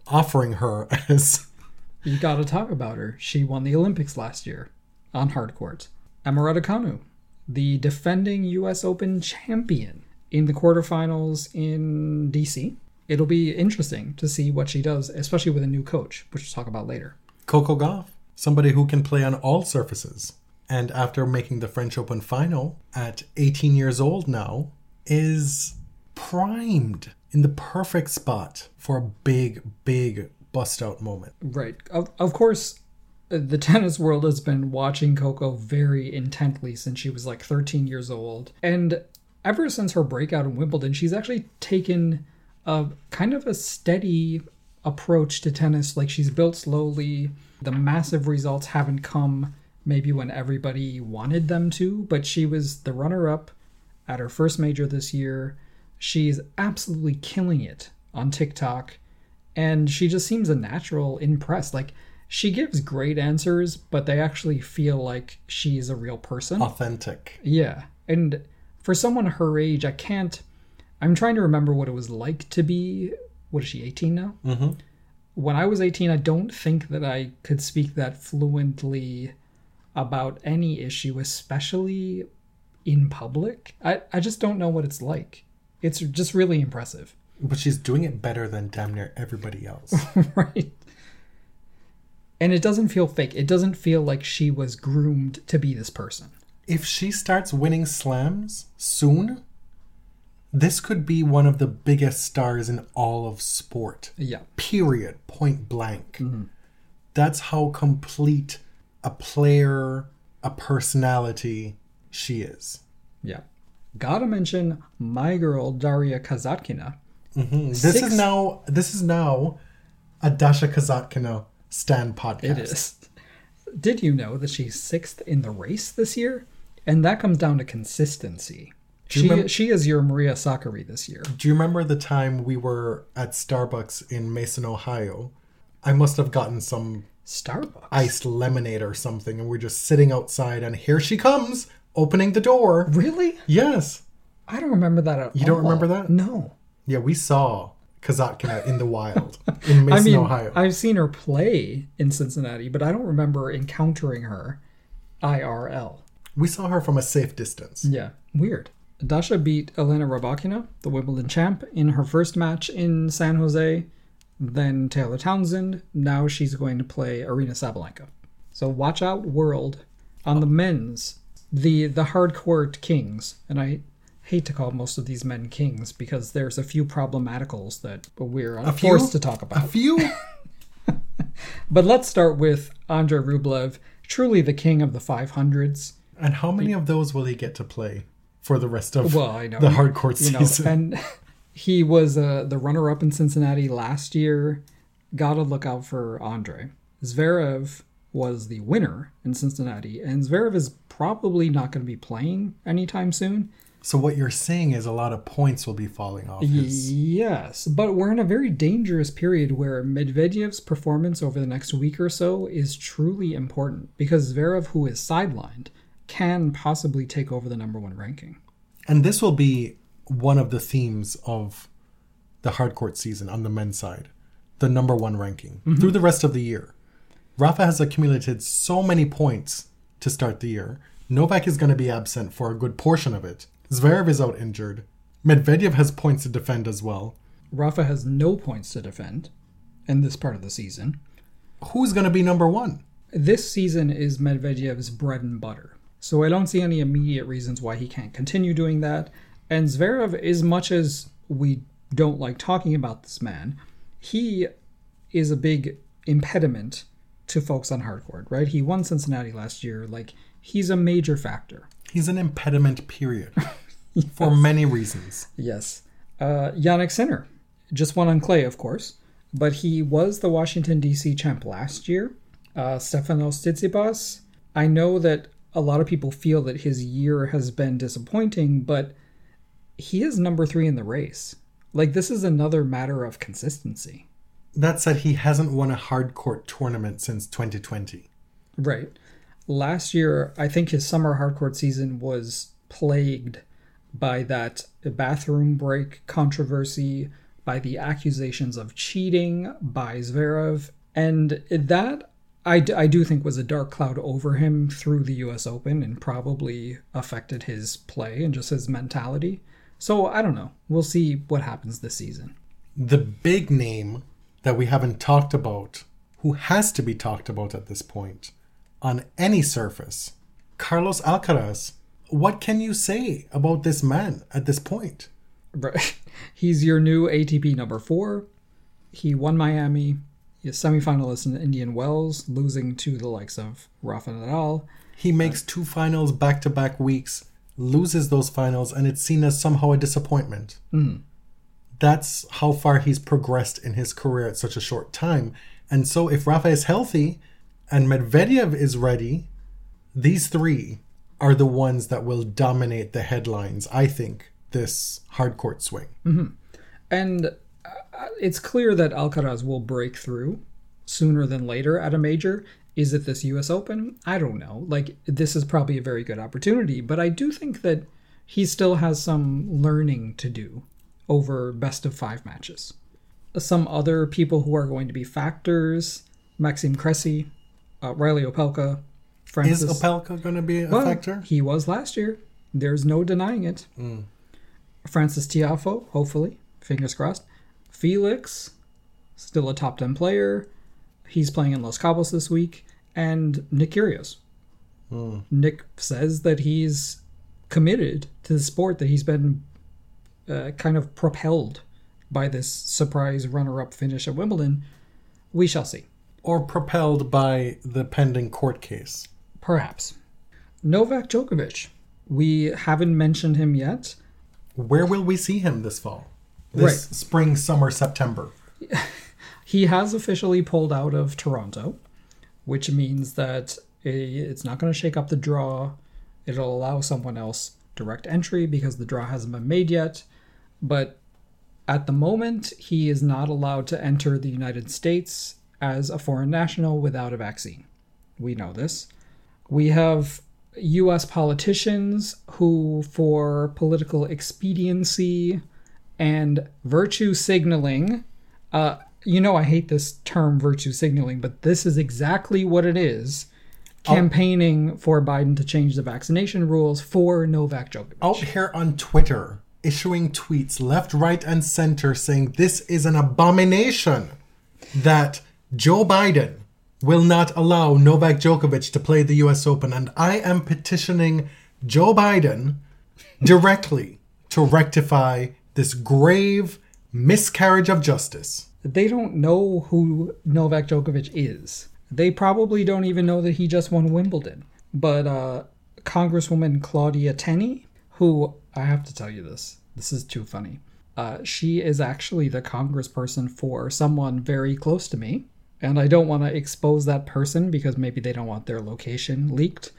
offering her as You got to talk about her. She won the Olympics last year on hard court. Emma Raducanu, the defending U.S. Open champion in the quarterfinals in D.C. It'll be interesting to see what she does, especially with a new coach, which we'll talk about later. Coco Gauff, somebody who can play on all surfaces. And after making the French Open final at 18 years old now, is primed in the perfect spot for a big, big bust out moment. Right. Of, of course, uh, the tennis world has been watching Coco very intently since she was like 13 years old. And ever since her breakout in Wimbledon, she's actually taken a kind of a steady approach to tennis. Like she's built slowly. The massive results haven't come maybe when everybody wanted them to, but she was the runner up at her first major this year. She's absolutely killing it on TikTok and she just seems a natural impressed. Like she gives great answers, but they actually feel like she's a real person. Authentic. Yeah. And for someone her age, I can't I'm trying to remember what it was like to be what is she, 18 now? Mm-hmm. when I was 18, I don't think that I could speak that fluently about any issue, especially in public. I, I just don't know what it's like. It's just really impressive. But she's doing it better than damn near everybody else. (laughs) right. And it doesn't feel fake. It doesn't feel like she was groomed to be this person. if she starts winning slams soon, this could be one of the biggest stars in all of sport. Yeah. Period. Point blank. Mm-hmm. That's how complete a player, a personality she is. Yeah. Gotta mention my girl Daria Kasatkina. Mm-hmm. This Six- is now this is now a Dasha Kasatkina stand podcast. It is. Did you know that she's sixth in the race this year? And that comes down to consistency. She, remember- she is your Maria Sakkari this year. Do you remember the time we were at Starbucks in Mason, Ohio? I must have gotten some Starbucks. iced lemonade or something, and we're just sitting outside, and here she comes, opening the door. Really? Yes. I don't remember that at all. You don't remember that? No. Yeah, we saw Kasatkina in the wild in (laughs) Mason, I mean, Ohio. I've seen her play in Cincinnati, but I don't remember encountering her IRL. we saw her from a safe distance. Yeah, weird. Dasha beat Elena Rybakina, the Wimbledon champ, in her first match in San Jose. Then Taylor Townsend. Now she's going to play Aryna Sabalenka. So watch out, world. On the men's, the the hardcourt kings, and I hate to call most of these men kings because there's a few problematicals that we're forced to talk about. A few. (laughs) (laughs) But let's start with Andrei Rublev, truly the king of the 500s. and how many of those will he get to play for the rest of Well, I know the hardcourt you know, season? and (laughs) he was uh, the runner-up in Cincinnati last year. Gotta look out for Andre. Zverev was the winner in Cincinnati, and Zverev is probably not going to be playing anytime soon. so what you're saying is a lot of points will be falling off his. Yes, but we're in a very dangerous period where Medvedev's performance over the next week or so is truly important because Zverev, who is sidelined, can possibly take over the number one ranking. And this will be one of the themes of the hardcourt season on the men's side, the number one ranking mm-hmm. through the rest of the year. Rafa has accumulated so many points to start the year. Novak is going to be absent for a good portion of it. Zverev is out injured. Medvedev has points to defend as well. Rafa has no points to defend in this part of the season. Who's going to be number one? This season is Medvedev's bread and butter. So I don't see any immediate reasons why he can't continue doing that. And Zverev, as much as we don't like talking about this man, he is a big impediment to folks on hardcourt, right? He won Cincinnati last year. Like, he's a major factor. He's an impediment, period, (laughs) for many reasons. Yes. Uh, Jannik Sinner just won on clay, of course, but he was the Washington, D.C. champ last year. Uh, Stefanos Tsitsipas, I know that a lot of people feel that his year has been disappointing, but he is number three in the race. Like, this is another matter of consistency. That said, he hasn't won a hardcourt tournament since 2020. Right. Last year, I think his summer hardcourt season was plagued by that bathroom break controversy, by the accusations of cheating by Zverev, and that I, d- I do think was a dark cloud over him through the US Open and probably affected his play and just his mentality. So I don't know. We'll see what happens this season. the big name that we haven't talked about, who has to be talked about at this point, on any surface, Carlos Alcaraz. What can you say about this man at this point? (laughs) He's your new ATP number four. He won Miami. He's semifinalist in Indian Wells, losing to the likes of Rafa Nadal. He makes two finals back to back weeks, loses those finals, and it's seen as somehow a disappointment. That's how far he's progressed in his career at such a short time. And so, if Rafa is healthy and Medvedev is ready, these three are the ones that will dominate the headlines, I think, this hardcourt swing. And uh, it's clear that Alcaraz will break through sooner than later at a major. Is it this US Open? I don't know. Like, this is probably a very good opportunity, but I do think that he still has some learning to do over best of five matches. some other people who are going to be factors Maxime Cressy, uh, Reilly Opelka, Frances. Is Opelka going to be a Well, factor? He was last year. There's no denying it. Frances Tiafoe, hopefully. Fingers crossed. Felix, still a top 10 player. He's playing in Los Cabos this week. And Nick Kyrgios. Nick says that he's committed to the sport, that he's been uh, kind of propelled by this surprise runner up finish at Wimbledon. We shall see. Or propelled by the pending court case? Perhaps. Novak Djokovic. We haven't mentioned him yet. Where will we see him this fall? This Right. spring, summer, September. (laughs) He has officially pulled out of Toronto, which means that it's not going to shake up the draw. It'll allow someone else direct entry because the draw hasn't been made yet. But at the moment, he is not allowed to enter the United States as a foreign national without a vaccine. We know this. We have US politicians who, for political expediency and virtue signaling, uh, you know, I hate this term virtue signaling, but this is exactly what it is campaigning for Biden to change the vaccination rules for Novak Djokovic. Out here on Twitter, issuing tweets left, right, and center saying this is an abomination that Joe Biden will not allow Novak Djokovic to play the US Open. And I am petitioning Joe Biden directly to rectify this grave miscarriage of justice. They don't know who Novak Djokovic is. They probably don't even know that he just won Wimbledon. But uh, Congresswoman Claudia Tenney, who I have to tell you this, this is too funny. Uh, she is actually the congressperson for someone very close to me. And I don't want to expose that person because maybe they don't want their location leaked.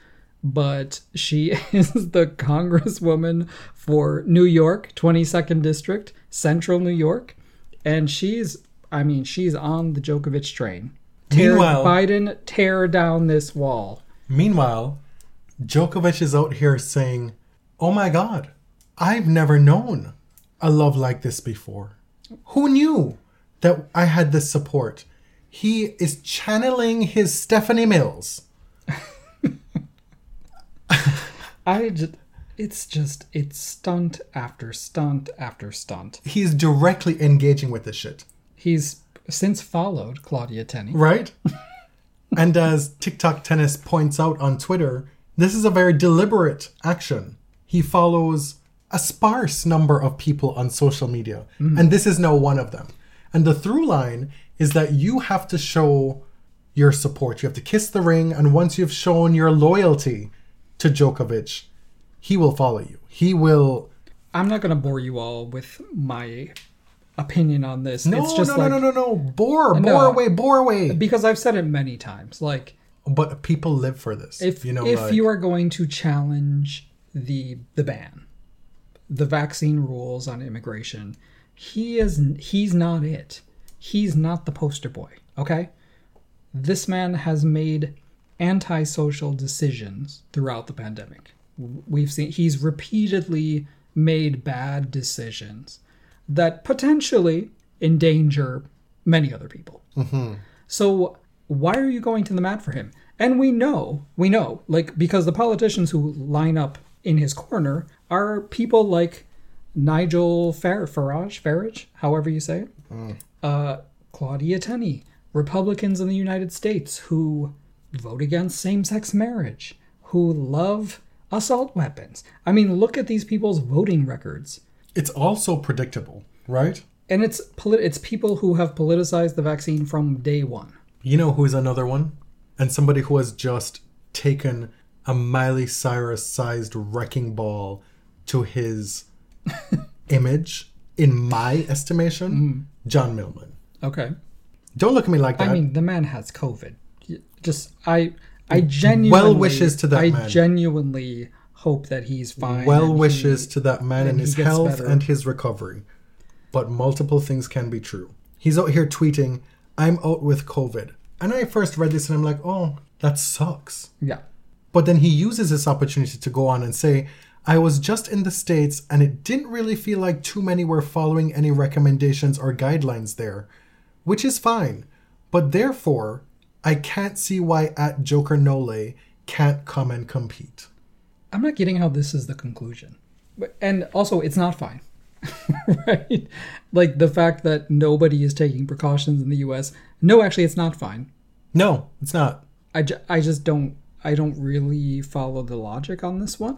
But she (laughs) is the congresswoman for New York, 22nd District, Central New York. And she's, I mean, she's on the Djokovic train. Tear, Meanwhile- Biden, tear down this wall. Meanwhile, Djokovic is out here saying, Oh my God, I've never known a love like this before. Who knew that I had this support? He is channeling his Stephanie Mills. (laughs) I just, it's just, it's stunt after stunt after stunt. He's directly engaging with this shit, He's since followed Claudia Tenney. right? (laughs) and as TikTok Tennis points out on Twitter, this is a very deliberate action. He follows a sparse number of people on social media, hmm. and this is no one of them. And the through line is that you have to show your support. You have to kiss the ring, and once you've shown your loyalty to Djokovic, he will follow you. He will. I'm not going to bore you all with my opinion on this. No, it's just no, like, no, no, no, no. Bore, bore No. away, bore away. because I've said it many times. Like, But people live for this. if you know, if like- you are going to challenge the the ban, the vaccine rules on immigration, he is he's not it. He's not the poster boy. Okay, this man has made antisocial decisions throughout the pandemic. We've seen he's repeatedly made bad decisions that potentially endanger many other people. So why are you going to the mat for him? And we know, we know, like because the politicians who line up in his corner are people like Nigel Far- Farage, Farage, however you say it, uh, Claudia Tenney, Republicans in the United States who vote against same-sex marriage, who love assault weapons. I mean, look at these people's voting records. It's also predictable, right? And it's polit- it's people who have politicized the vaccine from day one. You know who's another one? And somebody who has just taken a Miley Cyrus sized wrecking ball to his (laughs) image, in my estimation, mm-hmm. John Millman. Okay. Don't look at me like that. I mean, the man has COVID. Just I, I genuinely well wishes to that I man. genuinely hope that he's fine. well and he- wishes to that man and and his health better. and his recovery. But multiple things can be true. He's out here tweeting, I'm out with COVID. And I first read this and I'm like, oh, that sucks. yeah, But then he uses this opportunity to go on and say, I was just in the States and it didn't really feel like too many were following any recommendations or guidelines there, which is fine. But therefore, I can't see why at Joker Nole can't come and compete. I'm not getting how this is the conclusion. But, and also, it's not fine. (laughs) right? Like the fact that nobody is taking precautions in the US. No, actually, it's not fine. No, it's not. I, ju- I just don't I don't really follow the logic on this one.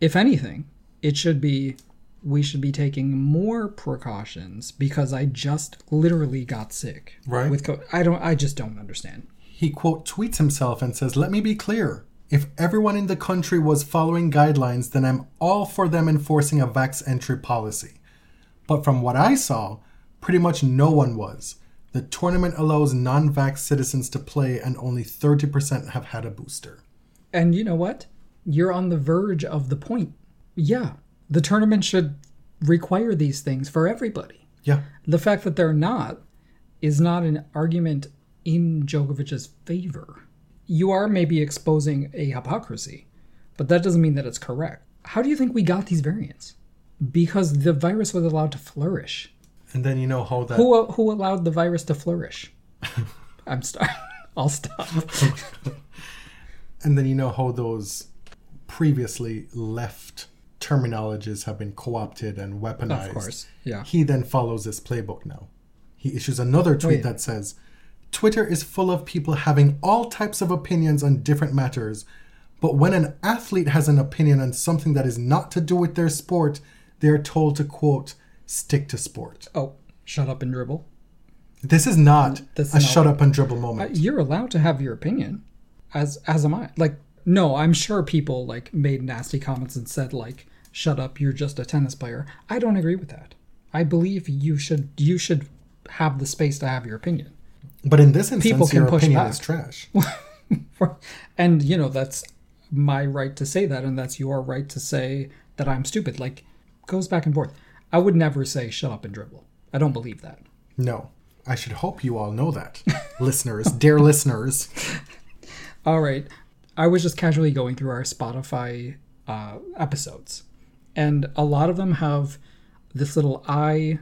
If anything, it should be we should be taking more precautions because I just literally got sick. Right. With co- I don't I just don't understand. He quote tweets himself and says, Let me be clear. If everyone in the country was following guidelines, then I'm all for them enforcing a vax entry policy. But from what I saw, pretty much no one was. The tournament allows non vax citizens to play, and only 30% have had a booster. And you know what? You're on the verge of the point. Yeah, the tournament should require these things for everybody. Yeah. The fact that they're not is not an argument in Djokovic's favor. You are maybe exposing a hypocrisy, but that doesn't mean that it's correct. How do you think we got these variants? Because the virus was allowed to flourish. And then you know how that. Who who allowed the virus to flourish? (laughs) I'm start. (laughs) I'll stop. (laughs) And then you know how those previously left terminologies have been co opted and weaponized. Of course, yeah. He then follows this playbook now. He issues another tweet Wait. that says Twitter is full of people having all types of opinions on different matters, but when an athlete has an opinion on something that is not to do with their sport, they are told to quote, stick to sport. Oh, shut up and dribble. This is not That's a not- shut up and dribble Uh, moment. You're allowed to have your opinion, as as am I. Like, no, I'm sure people like made nasty comments and said like, "Shut up, you're just a tennis player." I don't agree with that. I believe you should you should have the space to have your opinion. But in this people can your push opinion back. is trash. (laughs) and you know that's my right to say that, and that's your right to say that I'm stupid. Like, goes back and forth. I would never say "shut up and dribble." I don't believe that. No. I should hope you all know that. (laughs) listeners, dear listeners. (laughs) All right. I was just casually going through our Spotify uh, episodes, and a lot of them have this little I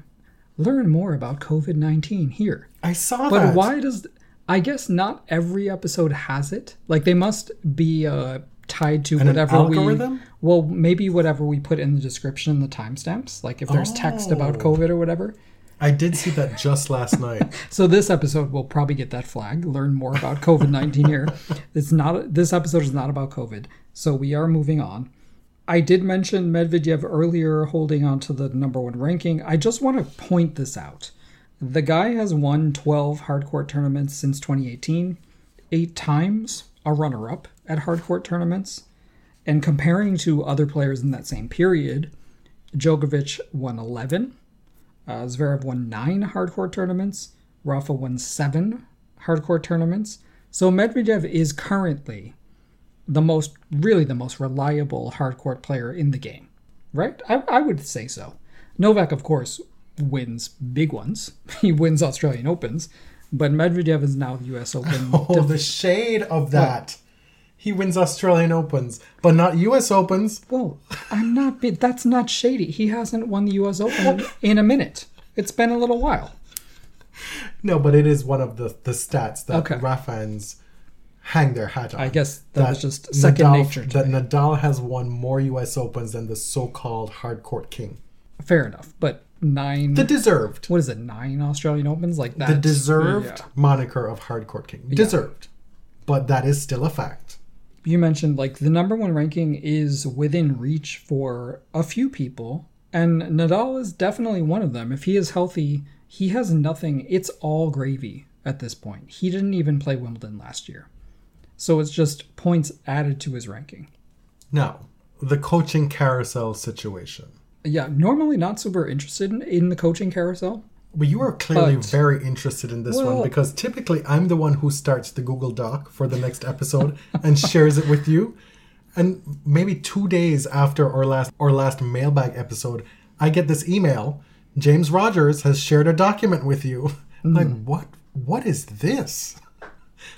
learn more about COVID 19 here. I saw But that. why does. I guess not every episode has it. Like, they must be uh, tied to an whatever we. algorithm? Well, maybe whatever we put in the description, the timestamps. Like, if there's text about Oh. COVID or whatever. I did see that just last (laughs) night. So this episode will probably get that flag. Learn more about COVID nineteen (laughs) here. It's not. This episode is not about COVID. So we are moving on. I did mention Medvedev earlier, holding on to the number one ranking. I just want to point this out. The guy has won 12 hardcourt tournaments since 2018, eight times a runner up at hardcourt tournaments. And comparing to other players in that same period, Djokovic won 11, uh, Zverev won nine hardcore tournaments. Rafa won seven hardcore tournaments. So Medvedev is currently the most, really the most reliable hardcore player in the game, right? I, I would say so. Novak, of course, wins big ones. (laughs) He wins Australian Opens, but Medvedev is now the U.S. Open. (laughs) Oh, the shade of that. He wins Australian Opens, but not US Opens. Well, I'm not. That's not shady. He hasn't won the U.S. Open (laughs) in a minute. It's been a little while. No, but it is one of the, the stats that Okay. Rafans hang their hat on. I guess that was just second Nadal, nature to That me. Nadal has won more US Opens than the so called hardcourt king. Fair enough, but nine. The deserved. what is it? Nine Australian Opens like that. The deserved Yeah. moniker of hardcourt king. Deserved. But that is still a fact. You mentioned like the number one ranking is within reach for a few people, and Nadal is definitely one of them. If he is healthy, he has nothing. It's all gravy at this point. He didn't even play Wimbledon last year, so it's just points added to his ranking. Now, the coaching carousel situation. Yeah, normally not super interested in, in the coaching carousel. But you are clearly But- very interested in this one because typically I'm the one who starts the Google Doc for the next episode and shares it with you. And maybe two days after our last our last mailbag episode, I get this email. James Rogers has shared a document with you. I'm Like what? What is this?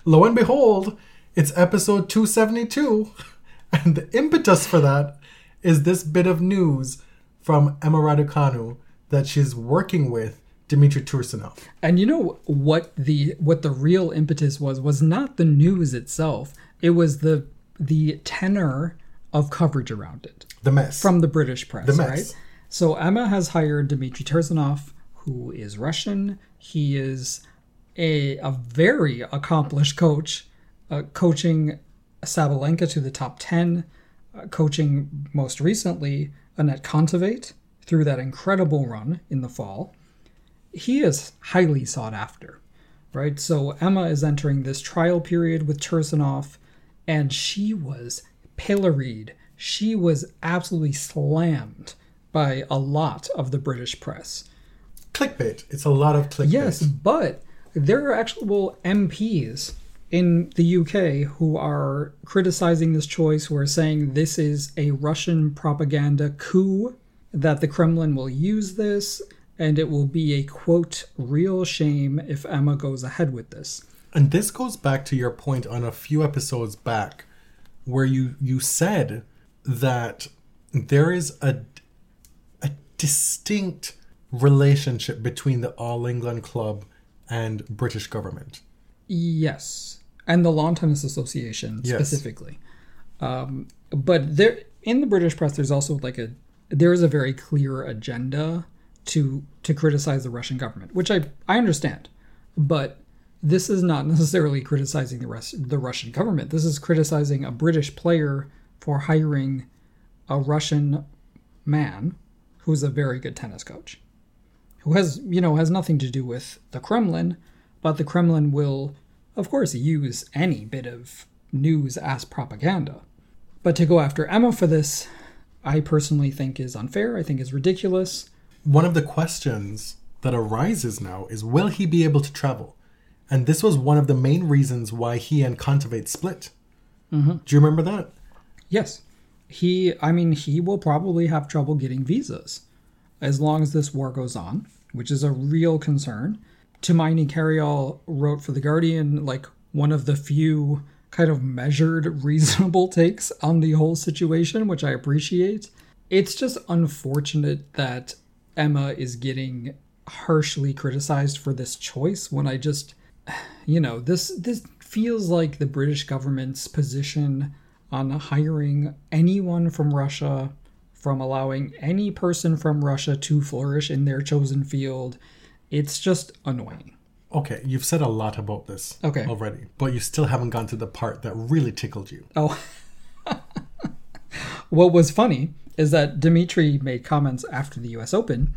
Lo and behold, it's episode 272, (laughs) and the impetus for that is this bit of news from Emma Raducanu that she's working with Dmitry Tursunov. And you know what the what the real impetus was was not the news itself. It was the the tenor of coverage around it The mess. from the British press, The mess. right? So Emma has hired Dmitry Tursunov, who is Russian. He is a a very accomplished coach, uh, coaching Sabalenka to the top ten, uh, coaching most recently Anett Kontaveit through that incredible run in the fall. He is highly sought after, right? So Emma is entering this trial period with Tursunov, and she was pilloried. She was absolutely slammed by a lot of the British press. clickbait. It's a lot of clickbait. Yes, but there are actual MPs in the UK who are criticizing this choice, who are saying this is a Russian propaganda coup, that the Kremlin will use this, and it will be a quote, real shame if Emma goes ahead with this. And this goes back to your point on a few episodes back where you you said that there is a a distinct relationship between the All England Club and British government. Yes, and the Lawn Tennis Association Yes. specifically. Um, but there, in the British press, there's also like a there is a very clear agenda to to criticize the Russian government, which I I understand, but this is not (laughs) necessarily criticizing the rest the Russian government. This is criticizing a British player for hiring a Russian man who's a very good tennis coach who has you know has nothing to do with the Kremlin, but the Kremlin will, of course, use any bit of news as propaganda. But to go after Emma for this, I personally think is unfair. I think is ridiculous. One of the questions that arises now is will he be able to travel? And this was one of the main reasons why he and Kontaveit split. Mm-hmm. Do you remember that? Yes, he. I mean, he will probably have trouble getting visas as long as this war goes on, which is a real concern. Tumaini Carayol wrote for the Guardian like one of the few kind of measured, (laughs) reasonable takes on the whole situation, which I appreciate. It's just unfortunate that Emma is getting harshly criticized for this choice when I just (sighs) you know, this this feels like the British government's position on hiring anyone from Russia, from allowing any person from Russia to flourish in their chosen field. It's just annoying. Okay, you've said a lot about this Okay. already, but you still haven't gone to the part that really tickled you. Oh. (laughs) what was funny is that Dimitri made comments after the US Open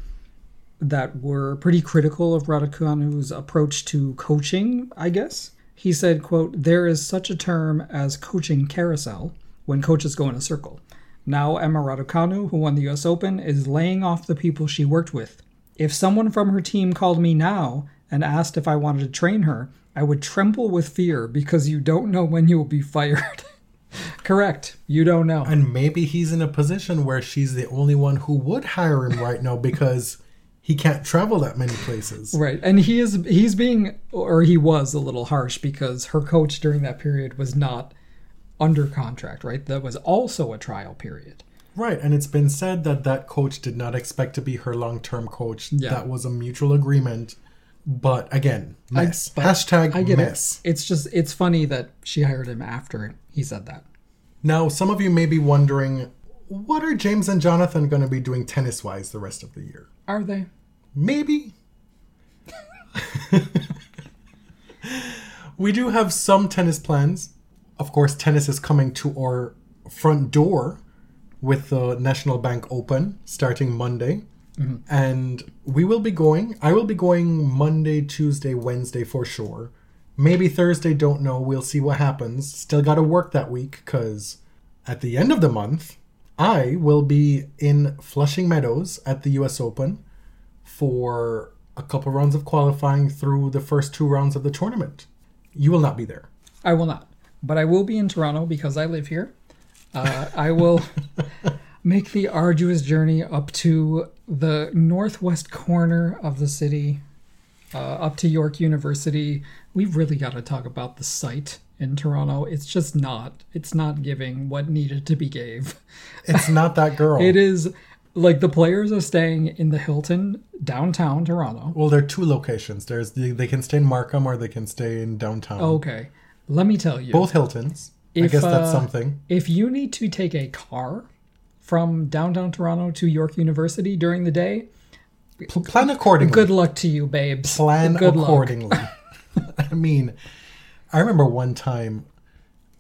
that were pretty critical of Raducanu's approach to coaching, I guess. He said, quote, There is such a term as coaching carousel when coaches go in a circle. Now Emma Raducanu, who won the US Open, is laying off the people she worked with. If someone from her team called me now and asked if I wanted to train her, I would tremble with fear because you don't know when you will be fired. (laughs) Correct. You don't know. And maybe he's in a position where she's the only one who would hire him right now because he can't travel that many places. Right. And he is he's being or he was a little harsh because her coach during that period was not under contract, right? That was also a trial period. Right, and it's been said that that coach did not expect to be her long-term coach. Yeah. That was a mutual agreement. But again, mess. but Hashtag I get mess. it. It's just it's funny that she hired him after he said that. Now, some of you may be wondering, what are James and Jonathan going to be doing tennis-wise the rest of the year? Are they? Maybe. (laughs) we do have some tennis plans. Of course, tennis is coming to our front door with the National Bank Open starting Monday. Mm-hmm. And we will be going. I will be going Monday, Tuesday, Wednesday for sure. Maybe Thursday, don't know. We'll see what happens. Still got to work that week because at the end of the month, I will be in Flushing Meadows at the US Open for a couple rounds of qualifying through the first two rounds of the tournament. You will not be there. I will not. But I will be in Toronto because I live here. Uh, I will make the arduous journey up to the northwest corner of the city, uh, up to York University. We've really got to talk about the site in Toronto. It's just not. It's not giving what needed to be gave. It's not that girl. (laughs) It is like the players are staying in the Hilton downtown Toronto. Well, there are two locations. There's the, they can stay in Markham or they can stay in downtown. Okay, let me tell you. Both Hiltons. I guess that's uh, something. If you need to take a car from downtown Toronto to York University during the day, P- plan accordingly. good luck to you, babes. plan good accordingly. (laughs) I mean, I remember one time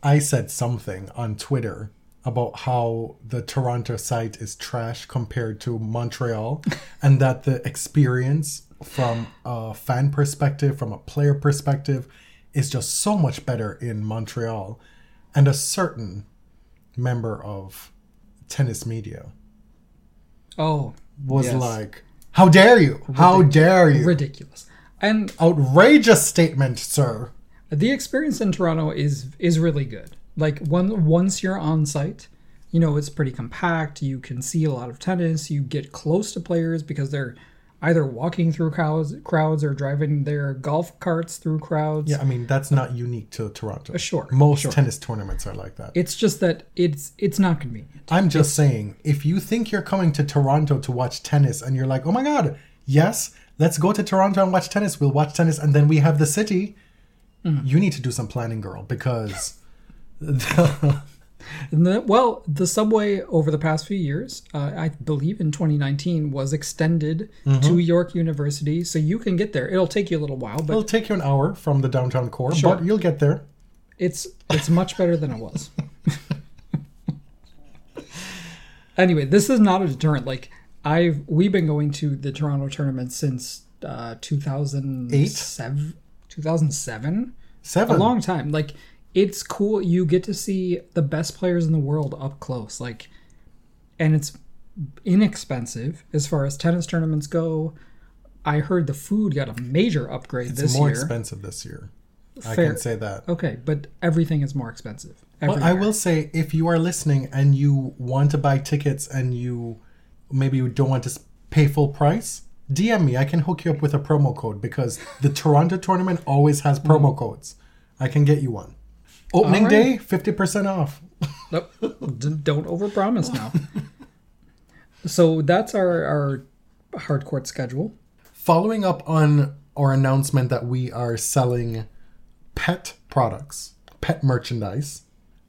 I said something on Twitter about how the Toronto site is trash compared to Montreal, (laughs) and that the experience from a fan perspective, from a player perspective, is just so much better in Montreal. And a certain member of tennis media Oh, was yes. like, How dare you? How dare you? ridiculous. And Outrageous statement, sir. the experience in Toronto is is really good. Like one once you're on site, you know it's pretty compact. You can see a lot of tennis. You get close to players because they're either walking through crowds, crowds or driving their golf carts through crowds. Yeah, I mean that's not unique to Toronto. Uh, sure, Most sure. tennis tournaments are like that. It's just that it's it's not convenient. I'm just saying, if you think you're coming to Toronto to watch tennis and you're like, oh my god, yes, let's go to Toronto and watch tennis. We'll watch tennis and then we have the city. Mm-hmm. You need to do some planning, girl, because And (laughs) the, well, the subway over the past few years, uh, I believe in 2019, was extended Mm-hmm. to York University, so you can get there. It'll take you a little while, but it'll take you an hour from the downtown core, Sure. but you'll get there. it's it's much better than it was. (laughs) anyway, this is not a deterrent. Like I've we've been going to the Toronto tournament since uh, 2007, 2007, Seven. a long time. Like it's cool. You get to see the best players in the world up close. Like, and it's inexpensive as far as tennis tournaments go. I heard the food got a major upgrade it's this year. It's more expensive this year. I Fair. can say that. Okay, but everything is more expensive. But I will say, if you are listening and you want to buy tickets and you maybe you don't want to pay full price, DM me. I can hook you up with a promo code because the Toronto tournament always has promo mm. codes. I can get you one. Opening. All day, fifty percent off. (laughs) Nope. Don't overpromise now. so that's our our hard court schedule. Following up on our announcement that we are selling pet products, pet merchandise,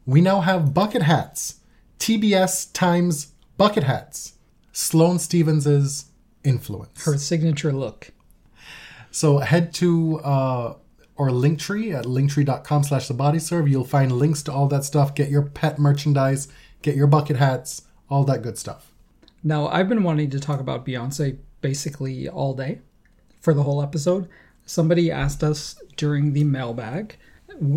we now have bucket hats. TBS times bucket hats. Sloane Stevens's influence. Her signature look. So head to uh, our link tree at linktree.com slash the body serve. You'll find links to all that stuff. Get your pet merchandise, get your bucket hats, all that good stuff. Now I've been wanting to talk about Beyonce basically all day for the whole episode. Somebody asked us during the mailbag,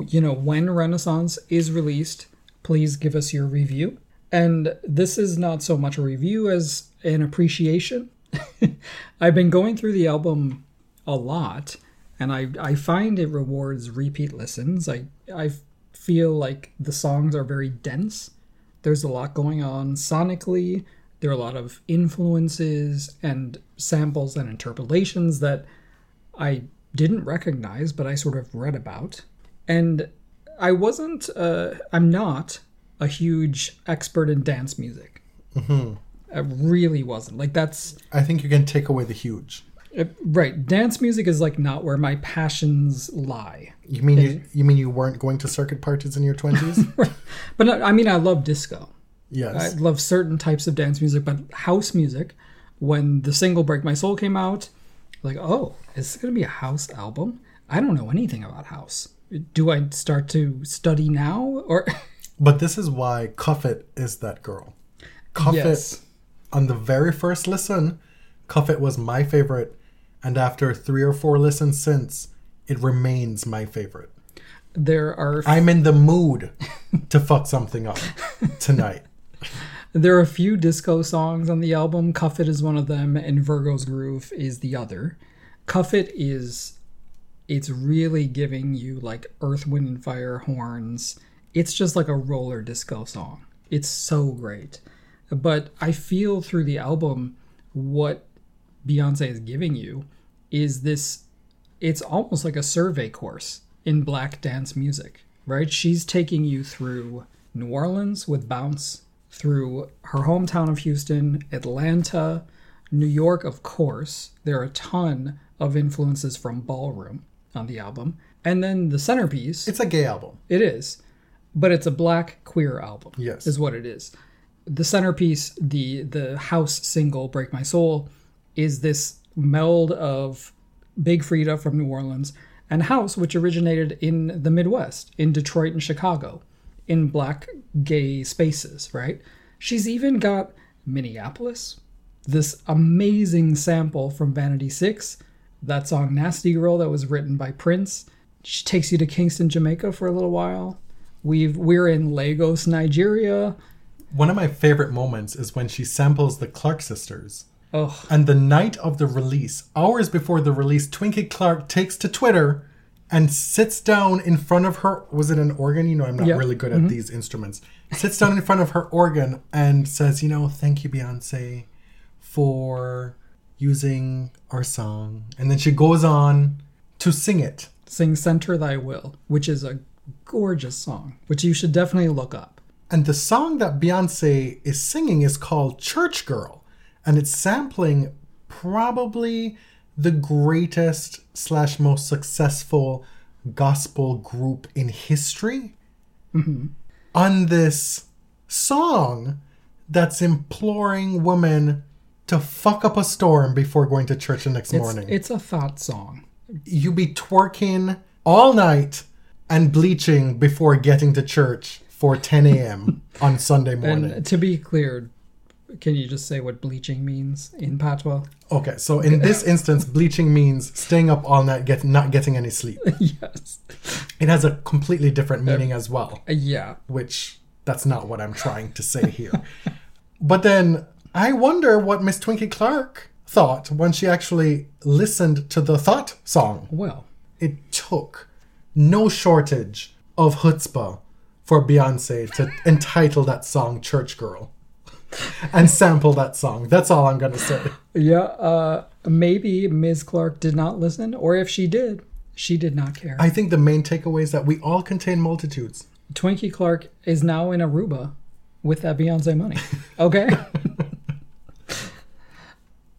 you know, when Renaissance is released, please give us your review. And this is not so much a review as an appreciation. (laughs) I've been going through the album a lot, and I, I find it rewards repeat listens. I, I feel like the songs are very dense. There's a lot going on sonically. There are a lot of influences and samples and interpolations that I didn't recognize, but I sort of read about. And I wasn't, uh, I'm not a huge expert in dance music. I really wasn't. Like, that's I think you can take away the huge. Uh, right. Dance music is like not where my passions lie. You mean you, you mean you weren't going to circuit parties in your twenties? (laughs) But no, I mean, I love disco. Yes, I love certain types of dance music, but house music, when the single Break My Soul came out, like, oh, is this going to be a house album? I don't know anything about house. Do I start to study now? Or, (laughs) But this is why Cuff It is that girl. Cuff Yes. On the very first listen, Cuff It was my favorite. And after three or four listens since, it remains my favorite. there are I'm in the mood to fuck something up tonight. (laughs) there are a few disco songs on the album. Cuff It is one of them, and Virgo's Groove is the other. Cuff It is it's really giving you like Earth, Wind, and Fire horns. It's just like a roller disco song. It's so great. But I feel through the album what Beyonce is giving you is this it's almost like a survey course in black dance music. right? She's taking you through New Orleans with Bounce, through her hometown of Houston, Atlanta, New York, of course. There are a ton of influences from ballroom on the album. And then the centerpiece, It's a gay album. it is, but it's a black queer album. Yes. is what it is. The centerpiece, the the house single "Break My Soul," is this meld of Big Freedia from New Orleans and house, which originated in the Midwest, in Detroit and Chicago, in black gay spaces. Right? She's even got Minneapolis, this amazing sample from Vanity Six, that song "Nasty Girl" that was written by Prince. She takes you to Kingston, Jamaica for a little while. We've we're in Lagos, Nigeria. One of my favorite moments is when she samples the Clark sisters. Oh, And the night of the release, hours before the release, Twinkie Clark takes to Twitter and sits down in front of her. Was it an organ? You know, I'm not Yeah. really good at mm-hmm. these instruments. Sits down in front of her organ and says, You know, thank you, Beyonce, for using our song. And then she goes on to sing it. sing "Center Thy Will," which is a gorgeous song, which you should definitely look up. And the song that Beyonce is singing is called Church Girl. And it's sampling probably the greatest slash most successful gospel group in history mm-hmm. on this song that's imploring women to fuck up a storm before going to church the next It's, morning. it's a thought song. you be twerking all night and bleaching before getting to church for 10 a.m. (laughs) on Sunday morning. And to be clear, can you just say what bleaching means in patois? Okay, so in this (laughs) instance, bleaching means staying up all night, get not getting any sleep. (laughs) yes. It has a completely different uh, meaning as well, uh, Yeah. which that's not what I'm trying to say here. (laughs) but then I wonder what Miss Twinkie Clark thought when she actually listened to the Thought song. Well, It took no shortage of chutzpah for Beyonce to entitle that song Church Girl and sample that song. That's all I'm going to say. yeah. Uh, maybe Ms. Clark did not listen, or if she did, she did not care. I think the main takeaway is that we all contain multitudes. Twinkie Clark is now in Aruba with that Beyonce money. Okay. (laughs)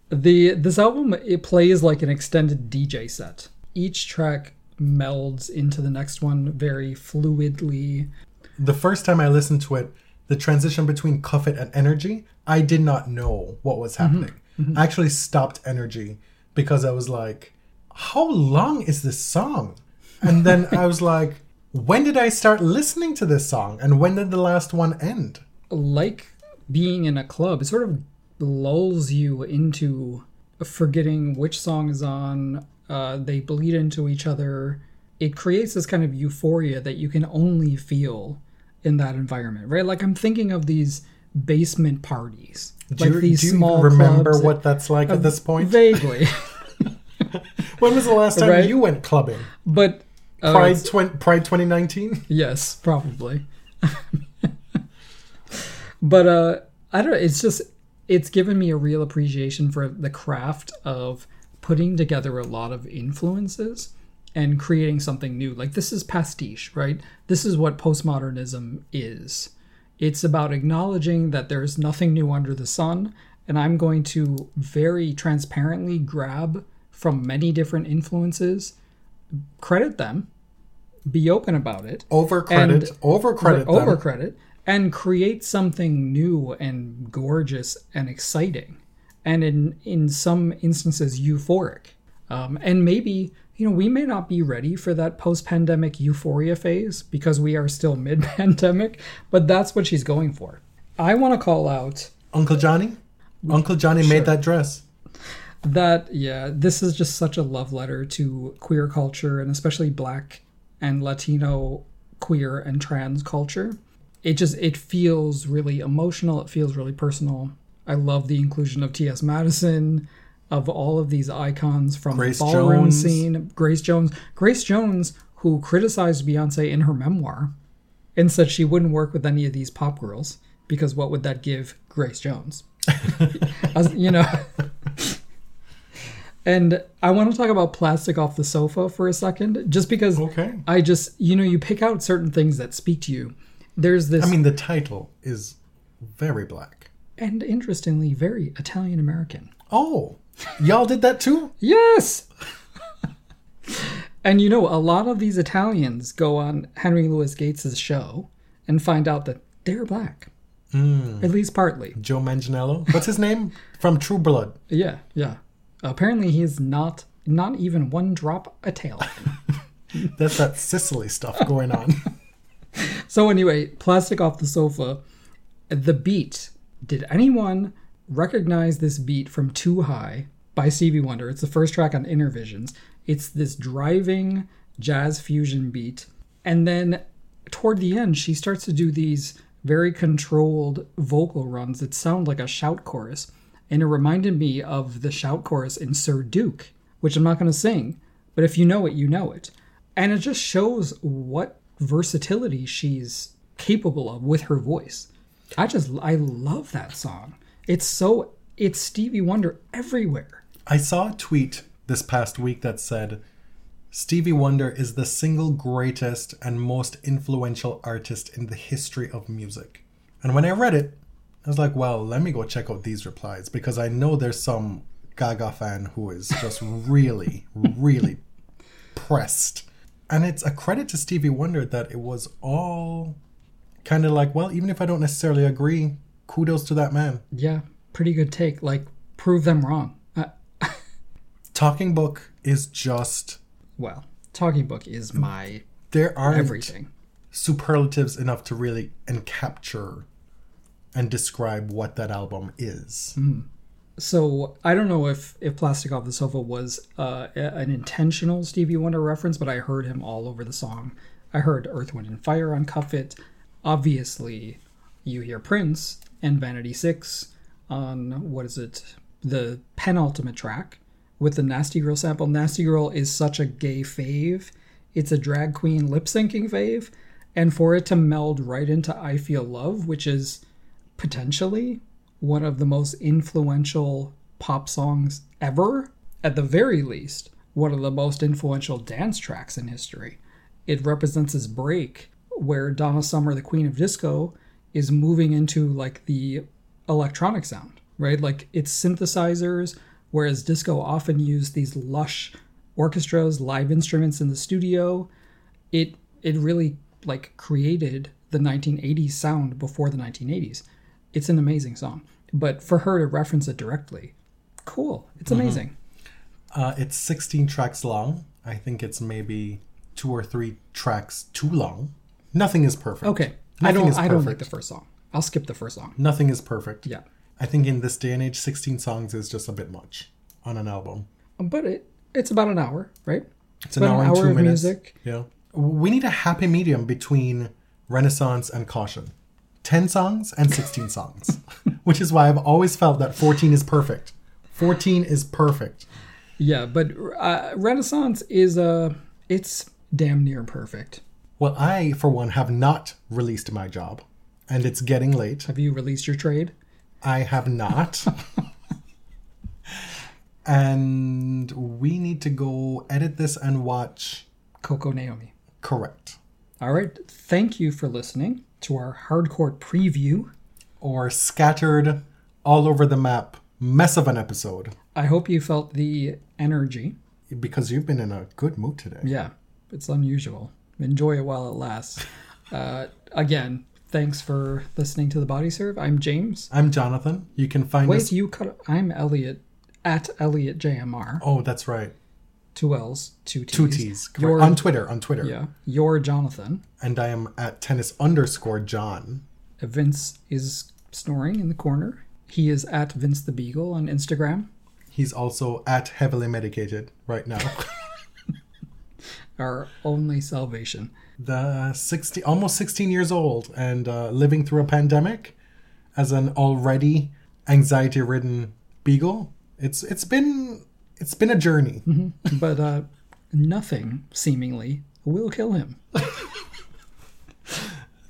the this album it plays like an extended DJ set. Each track melds into the next one very fluidly. The first time I listened to it, the transition between Cuff It and Energy, I did not know what was happening. I actually stopped Energy because I was like, how long is this song? And then I was (laughs) like, when did I start listening to this song? And when did the last one end? Like being in a club, it sort of lulls you into forgetting which song is on. Uh, they bleed into each other. It creates this kind of euphoria that you can only feel in that environment, right? Like I'm thinking of these basement parties, Do like you, these do you small remember what that's like at this point? Vaguely, (laughs) (laughs) when was the last time Right? you went clubbing? but uh, Pride, Pride 2019? Yes, probably. (laughs) but uh I don't know, it's just it's given me a real appreciation for the craft of putting together a lot of influences and creating something new. Like this is pastiche, right? This is what postmodernism is. It's about acknowledging that there's nothing new under the sun and I'm going to very transparently grab from many different influences, credit them, be open about it, Over credit, And- over credit. over credit and create something new and gorgeous and exciting and in in some instances euphoric um, and maybe you know we may not be ready for that post-pandemic euphoria phase because we are still (laughs) mid-pandemic but that's what she's going for i want to call out Uncle Johnny? Uncle Johnny Sure. made that dress. that yeah this is just such a love letter to queer culture and especially black and latino queer and trans culture it just it feels really emotional it feels really personal i love the inclusion of ts madison of all of these icons from Grace the ballroom Jones. scene grace jones grace jones who criticized beyonce in her memoir and said she wouldn't work with any of these pop girls because what would that give grace jones (laughs) As- you know And I want to talk about plastic off the sofa for a second, just because Okay. I just, you know, you pick out certain things that speak to you. There's this, I mean, the title is very black. and interestingly, very Italian American. Oh, y'all did that too? Yes! (laughs) and you know, a lot of these Italians go on Henry Louis Gates' show and find out that they're black. Hmm. At least partly. Joe Manganiello. What's his name? From True Blood. Yeah, yeah. Apparently, he's not not even one drop Italian. (laughs) That's that Sicily stuff going on. (laughs) so anyway, plastic off the sofa. The beat. Did anyone recognize this beat from Too High by Stevie Wonder? It's the first track on Innervisions. It's this driving jazz fusion beat, and then toward the end, she starts to do these very controlled vocal runs that sound like a shout chorus. And it reminded me of the shout chorus in Sir Duke, which I'm not going to sing, but if you know it, you know it. And it just shows what versatility she's capable of with her voice. I just, I love that song. It's so, it's Stevie Wonder everywhere. I saw a tweet this past week that said Stevie Wonder is the single greatest and most influential artist in the history of music. And when I read it, I was like, well, let me go check out these replies because I know there's some Gaga fan who is just (laughs) really, really pressed. And it's a credit to Stevie Wonder that it was all kind of like, well, even if I don't necessarily agree, kudos to that man. Yeah, pretty good take. Like, prove them wrong. Uh, (laughs) Talking Book is just, well, Talking Book is my there aren't everything. superlatives enough to really encapture and describe what that album is. So I don't know if if Plastic Off the Sofa was uh, an intentional Stevie Wonder reference, but I heard him all over the song. I heard Earth, Wind, and Fire on Cuff It. Obviously, you hear Prince and Vanity Six on what is it? The penultimate track with the Nasty Girl sample. Nasty Girl is such a gay fave. It's a drag queen lip syncing fave, and for it to meld right into I Feel Love, which is potentially one of the most influential pop songs ever. At the very least, one of the most influential dance tracks in history. It represents this break where Donna Summer, the queen of disco, is moving into like the electronic sound, right? Like it's synthesizers, whereas disco often used these lush orchestras, live instruments in the studio. It it really like created the 1980s sound before the 1980s. It's an amazing song. But for her to reference it directly, cool. It's amazing. Uh, it's 16 tracks long. I think it's maybe two or three tracks too long. Nothing is perfect. Okay. I Nothing don't is I don't like perfect. the first song. I'll skip the first song. Nothing is perfect. Yeah. I think in this day and age, 16 songs is just a bit much on an album. But it it's about an hour, right? It's an hour, an and two of minutes. music. Yeah. We need a happy medium between Renaissance and Caution. 10 songs and 16 songs. (laughs) Which is why I've always felt that 14 is perfect. 14 is perfect. Yeah, but uh, Renaissance is uh it's damn near perfect. Well, I, for one, have not released my job, and it's getting late. Have you released your trade? I have not. (laughs) and we need to go edit this and watch. Coco Naomi. Correct. All right. Thank you for listening to our hardcore preview. Or scattered all over the map mess of an episode I hope you felt the energy. because you've been in a good mood today. Yeah, it's unusual. Enjoy it while it lasts. Uh, again, thanks for listening to the Body Serve. I'm James. I'm Jonathan. You can find Wait, us. you cut. I'm Elliot at Elliot JMR. Oh, that's right. Two L's, two T's. Two T's. correct. You're, On Twitter. On Twitter. yeah, you're Jonathan. And I am at tennis underscore John. Vince is snoring in the corner. He is at Vince the Beagle on Instagram. He's also at heavily medicated right now. (laughs) Our only salvation. the 60 almost 16 years old and uh, living through a pandemic as an already anxiety ridden beagle it's it's been it's been a journey But uh, nothing seemingly will kill him. (laughs)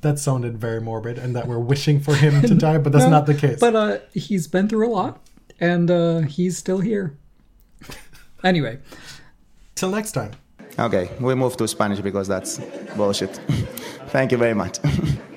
that sounded very morbid and that we're wishing for him to (laughs) die but that's not the case But uh, he's been through a lot, and uh, he's still here. (laughs) Anyway, Till next time. Okay, we move to Spanish because that's bullshit. (laughs) Thank you very much. (laughs)